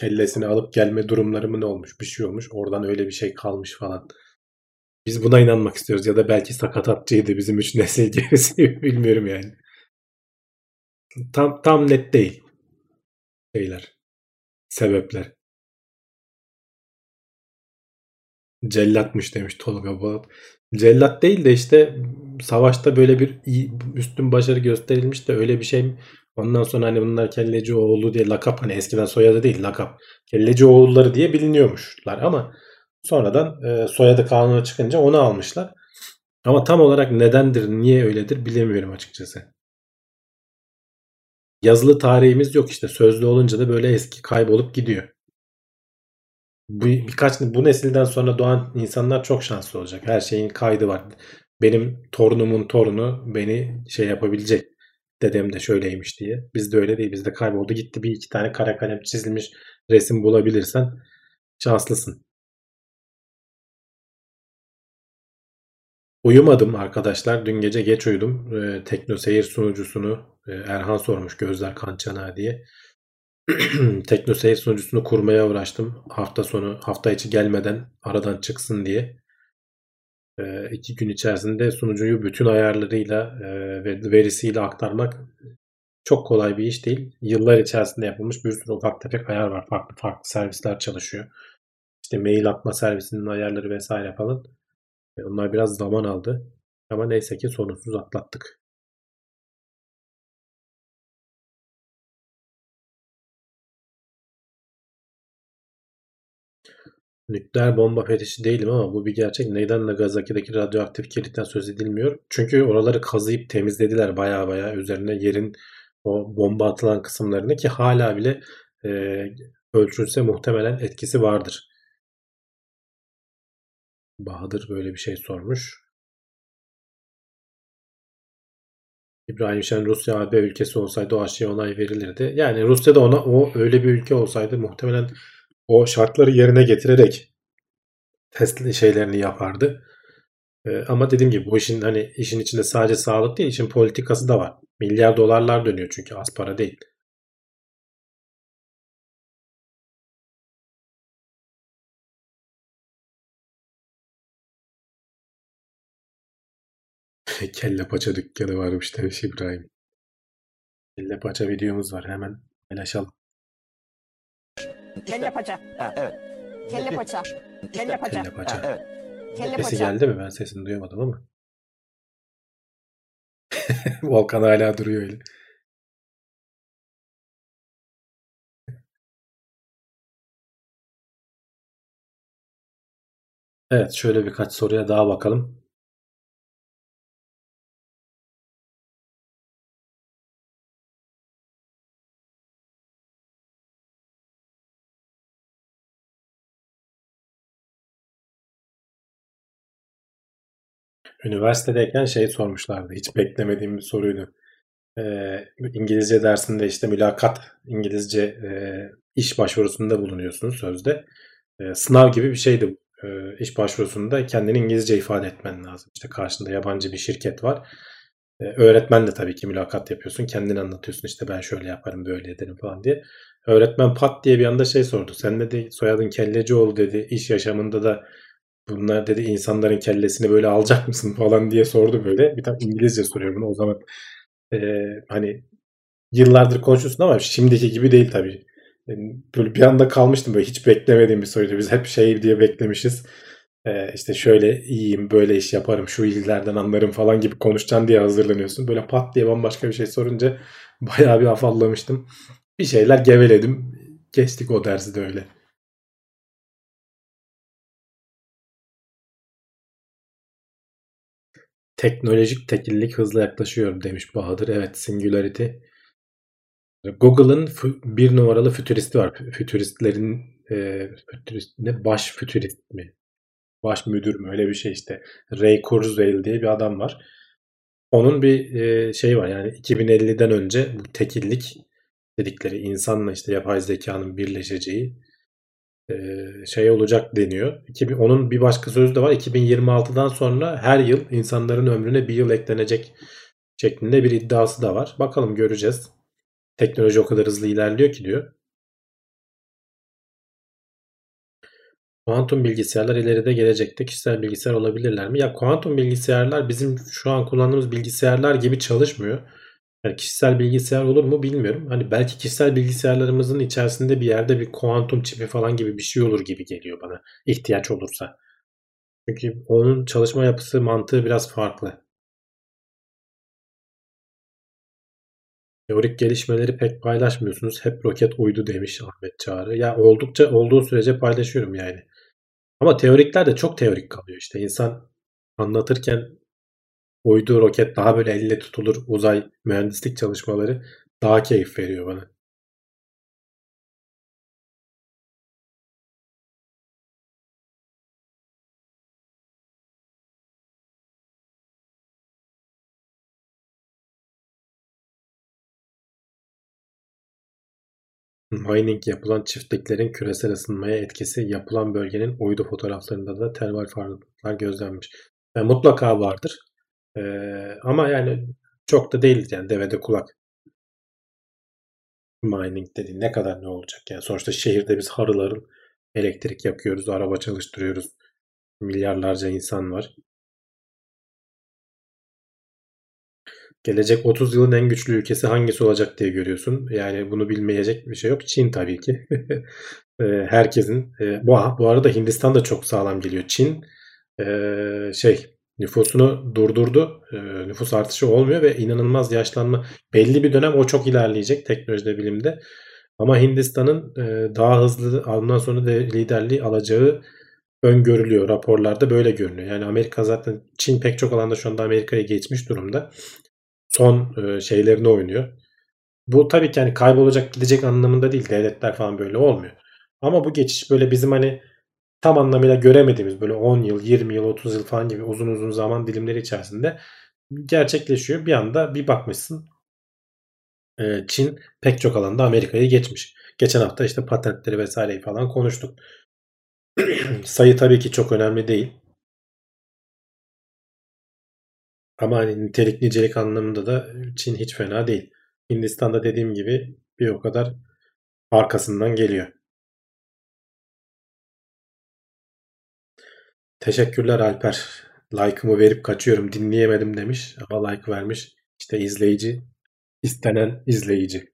kellesini alıp gelme durumları mı ne olmuş bir şey olmuş oradan öyle bir şey kalmış falan. Biz buna inanmak istiyoruz ya da belki sakatatçıydı bizim üç [laughs] nesil gerisi [laughs] bilmiyorum yani. Tam tam net değil şeyler sebepler. Cellatmış demiş Tolga Polat. Cellat değil de işte savaşta böyle bir iyi, üstün başarı gösterilmiş de öyle bir şey ondan sonra hani bunlar kelleci oğlu diye lakap hani eskiden soyadı değil lakap kelleci oğulları diye biliniyormuşlar ama sonradan e, soyadı kanuna çıkınca onu almışlar. Ama tam olarak nedendir, niye öyledir bilemiyorum açıkçası. Yazılı tarihimiz yok işte sözlü olunca da böyle eski kaybolup gidiyor. Bu, birkaç bu nesilden sonra doğan insanlar çok şanslı olacak. Her şeyin kaydı var. Benim torunumun torunu beni şey yapabilecek. Dedem de şöyleymiş diye. Bizde öyle değil. Bizde kayboldu gitti. Bir iki tane kara kalem çizilmiş resim bulabilirsen şanslısın. Uyumadım arkadaşlar. Dün gece geç uyudum. Ee, Tekno Seyir sunucusunu e, Erhan sormuş Gözler Kançana diye. [clears throat] Tekno Seyir sunucusunu kurmaya uğraştım. Hafta sonu, hafta içi gelmeden aradan çıksın diye. Ee, iki gün içerisinde sunucuyu bütün ayarlarıyla e, ve verisiyle aktarmak çok kolay bir iş değil. Yıllar içerisinde yapılmış bir sürü ufak tefek ayar var. Farklı farklı servisler çalışıyor. İşte mail atma servisinin ayarları vesaire falan. E, onlar biraz zaman aldı. Ama neyse ki sorunsuz atlattık. Nükleer bomba fetişi değilim ama bu bir gerçek. Neden Nagasaki'deki radyoaktif kirlitten söz edilmiyor? Çünkü oraları kazıyıp temizlediler baya baya üzerine yerin o bomba atılan kısımlarını ki hala bile e, ölçülse muhtemelen etkisi vardır. Bahadır böyle bir şey sormuş. İbrahim Şen Rusya AB ülkesi olsaydı o aşıya onay verilirdi. Yani Rusya'da ona o öyle bir ülke olsaydı muhtemelen o şartları yerine getirerek test şeylerini yapardı. Ee, ama dediğim gibi bu işin hani işin içinde sadece sağlık değil, işin politikası da var. Milyar dolarlar dönüyor çünkü az para değil. [laughs] Kelle paça dükkanı varmış demiş İbrahim. Kelle paça videomuz var hemen paylaşalım. Kelle paça. Ha, evet. Kelle paça. Kelle paça. Kelle paça. Ha, evet. Kelle Sesi paça. geldi mi? Ben sesini duyamadım ama. [laughs] Volkan hala duruyor öyle. Evet şöyle birkaç soruya daha bakalım. Üniversitedeyken şey sormuşlardı. Hiç beklemediğim bir soruydu. Ee, İngilizce dersinde işte mülakat, İngilizce e, iş başvurusunda bulunuyorsun sözde. E, sınav gibi bir şeydi. E, iş başvurusunda kendini İngilizce ifade etmen lazım. İşte karşında yabancı bir şirket var. E, öğretmen de tabii ki mülakat yapıyorsun. Kendini anlatıyorsun işte ben şöyle yaparım böyle ederim falan diye. Öğretmen pat diye bir anda şey sordu. Sen dedi soyadın Kellecioğlu dedi. İş yaşamında da bunlar dedi insanların kellesini böyle alacak mısın falan diye sordu böyle. Bir tane İngilizce soruyor bunu. O zaman e, hani yıllardır konuşuyorsun ama şimdiki gibi değil tabii. Yani böyle bir anda kalmıştım böyle hiç beklemediğim bir soruydu. Biz hep şey diye beklemişiz. Ee, işte şöyle iyiyim, böyle iş yaparım, şu illerden anlarım falan gibi konuşacaksın diye hazırlanıyorsun. Böyle pat diye bambaşka bir şey sorunca bayağı bir afallamıştım. Bir şeyler geveledim. Geçtik o dersi de öyle. Teknolojik tekillik hızla yaklaşıyor demiş Bahadır. Evet Singularity. Google'ın bir numaralı fütüristi var. Fütüristlerin e, fütürist, ne baş fütürist mi? Baş müdür mü? Öyle bir şey işte. Ray Kurzweil diye bir adam var. Onun bir e, şey var yani 2050'den önce bu tekillik dedikleri insanla işte yapay zekanın birleşeceği şey olacak deniyor. 2000, onun bir başka sözü de var. 2026'dan sonra her yıl insanların ömrüne bir yıl eklenecek şeklinde bir iddiası da var. Bakalım göreceğiz. Teknoloji o kadar hızlı ilerliyor ki diyor. Kuantum bilgisayarlar ileride gelecekte kişisel bilgisayar olabilirler mi? Ya kuantum bilgisayarlar bizim şu an kullandığımız bilgisayarlar gibi çalışmıyor. Yani kişisel bilgisayar olur mu bilmiyorum. Hani belki kişisel bilgisayarlarımızın içerisinde bir yerde bir kuantum çipi falan gibi bir şey olur gibi geliyor bana ihtiyaç olursa. Çünkü onun çalışma yapısı mantığı biraz farklı. Teorik gelişmeleri pek paylaşmıyorsunuz. Hep roket uydu demiş Ahmet Çağrı. Ya oldukça olduğu sürece paylaşıyorum yani. Ama teorikler de çok teorik kalıyor işte. İnsan anlatırken uydu, roket daha böyle elle tutulur uzay mühendislik çalışmaları daha keyif veriyor bana. Mining yapılan çiftliklerin küresel ısınmaya etkisi yapılan bölgenin uydu fotoğraflarında da termal farklılıklar gözlenmiş. Yani mutlaka vardır. Ama yani çok da değil yani devede kulak. Mining dediğin ne kadar ne olacak yani sonuçta şehirde biz harıl harıl elektrik yakıyoruz, araba çalıştırıyoruz. Milyarlarca insan var. Gelecek 30 yılın en güçlü ülkesi hangisi olacak diye görüyorsun. Yani bunu bilmeyecek bir şey yok. Çin tabii ki. [laughs] Herkesin. Bu, bu arada Hindistan da çok sağlam geliyor. Çin şey nüfusunu durdurdu. Nüfus artışı olmuyor ve inanılmaz yaşlanma. Belli bir dönem o çok ilerleyecek teknolojide, bilimde. Ama Hindistan'ın daha hızlı ondan sonra da liderliği alacağı öngörülüyor. Raporlarda böyle görünüyor. Yani Amerika zaten Çin pek çok alanda şu anda Amerika'ya geçmiş durumda son şeylerini oynuyor. Bu tabii ki hani kaybolacak gidecek anlamında değil. Devletler falan böyle olmuyor. Ama bu geçiş böyle bizim hani tam anlamıyla göremediğimiz böyle 10 yıl, 20 yıl, 30 yıl falan gibi uzun uzun zaman dilimleri içerisinde gerçekleşiyor. Bir anda bir bakmışsın Çin pek çok alanda Amerika'yı geçmiş. Geçen hafta işte patentleri vesaireyi falan konuştuk. [clears throat] Sayı tabii ki çok önemli değil. Ama hani nitelik nicelik anlamında da Çin hiç fena değil. Hindistan'da dediğim gibi bir o kadar arkasından geliyor. Teşekkürler Alper. Like'ımı verip kaçıyorum dinleyemedim demiş ama like vermiş. İşte izleyici istenen izleyici.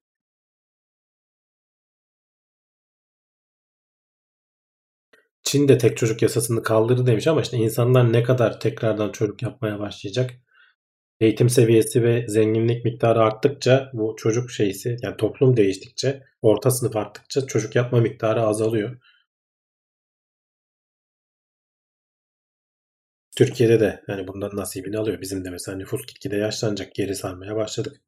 Çin de tek çocuk yasasını kaldırdı demiş ama işte insanlar ne kadar tekrardan çocuk yapmaya başlayacak? Eğitim seviyesi ve zenginlik miktarı arttıkça bu çocuk şeysi yani toplum değiştikçe orta sınıf arttıkça çocuk yapma miktarı azalıyor. Türkiye'de de yani bundan nasibini alıyor. Bizim de mesela nüfus gitgide yaşlanacak. Geri sarmaya başladık.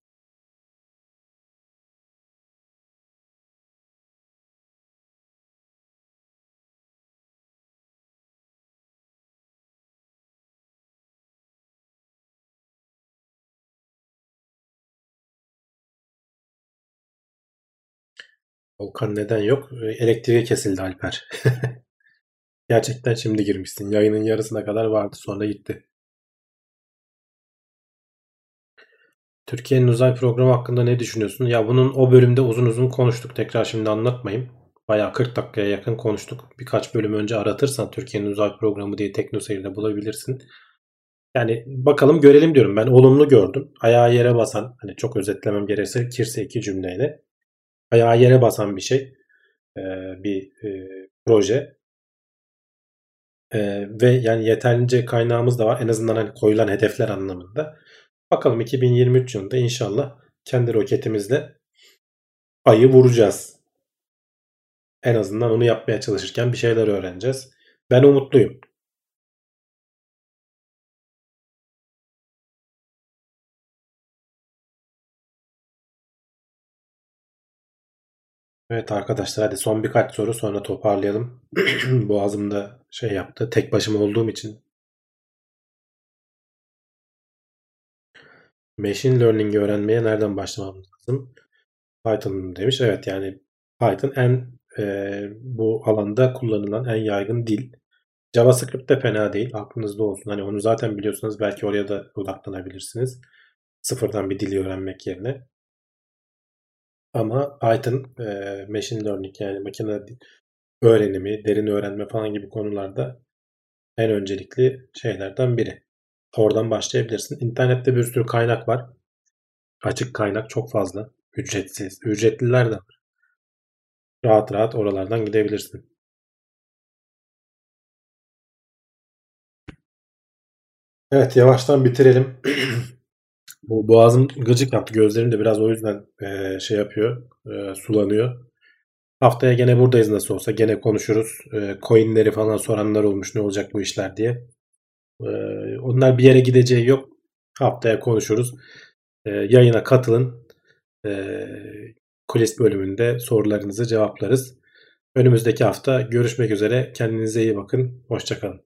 Volkan neden yok? Elektriği kesildi Alper. [laughs] Gerçekten şimdi girmişsin. Yayının yarısına kadar vardı sonra gitti. Türkiye'nin uzay programı hakkında ne düşünüyorsun? Ya bunun o bölümde uzun uzun konuştuk. Tekrar şimdi anlatmayayım. Bayağı 40 dakikaya yakın konuştuk. Birkaç bölüm önce aratırsan Türkiye'nin uzay programı diye TeknoSeyir'de bulabilirsin. Yani bakalım görelim diyorum. Ben olumlu gördüm. Ayağı yere basan, hani çok özetlemem gerekirse Kirse iki cümleyle. Ayağı yere basan bir şey. bir proje. Ve yani yeterince kaynağımız da var. En azından hani koyulan hedefler anlamında. Bakalım 2023 yılında inşallah kendi roketimizle ayı vuracağız. En azından onu yapmaya çalışırken bir şeyler öğreneceğiz. Ben umutluyum. Evet arkadaşlar hadi son birkaç soru sonra toparlayalım. [clears throat] Boğazımda şey yaptı. Tek başıma olduğum için. Machine Learning'i öğrenmeye nereden başlamam lazım? Python demiş. Evet yani Python en e, bu alanda kullanılan en yaygın dil. JavaScript de fena değil. Aklınızda olsun. Hani onu zaten biliyorsanız belki oraya da odaklanabilirsiniz. Sıfırdan bir dili öğrenmek yerine. Ama Python e, machine learning yani makine öğrenimi, derin öğrenme falan gibi konularda en öncelikli şeylerden biri. Oradan başlayabilirsin. İnternette bir sürü kaynak var. Açık kaynak çok fazla. Ücretsiz. Ücretliler de var. Rahat rahat oralardan gidebilirsin. Evet yavaştan bitirelim. [clears throat] Bu boğazım gıcık yaptı. Gözlerim de biraz o yüzden e, şey yapıyor. e, sulanıyor. Haftaya gene buradayız nasıl olsa. Gene konuşuruz. E, coinleri falan soranlar olmuş ne olacak bu işler diye. E, onlar bir yere gideceği yok. Haftaya konuşuruz. E, yayına katılın. E, kulis bölümünde sorularınızı cevaplarız. Önümüzdeki hafta görüşmek üzere. Kendinize iyi bakın. Hoşçakalın.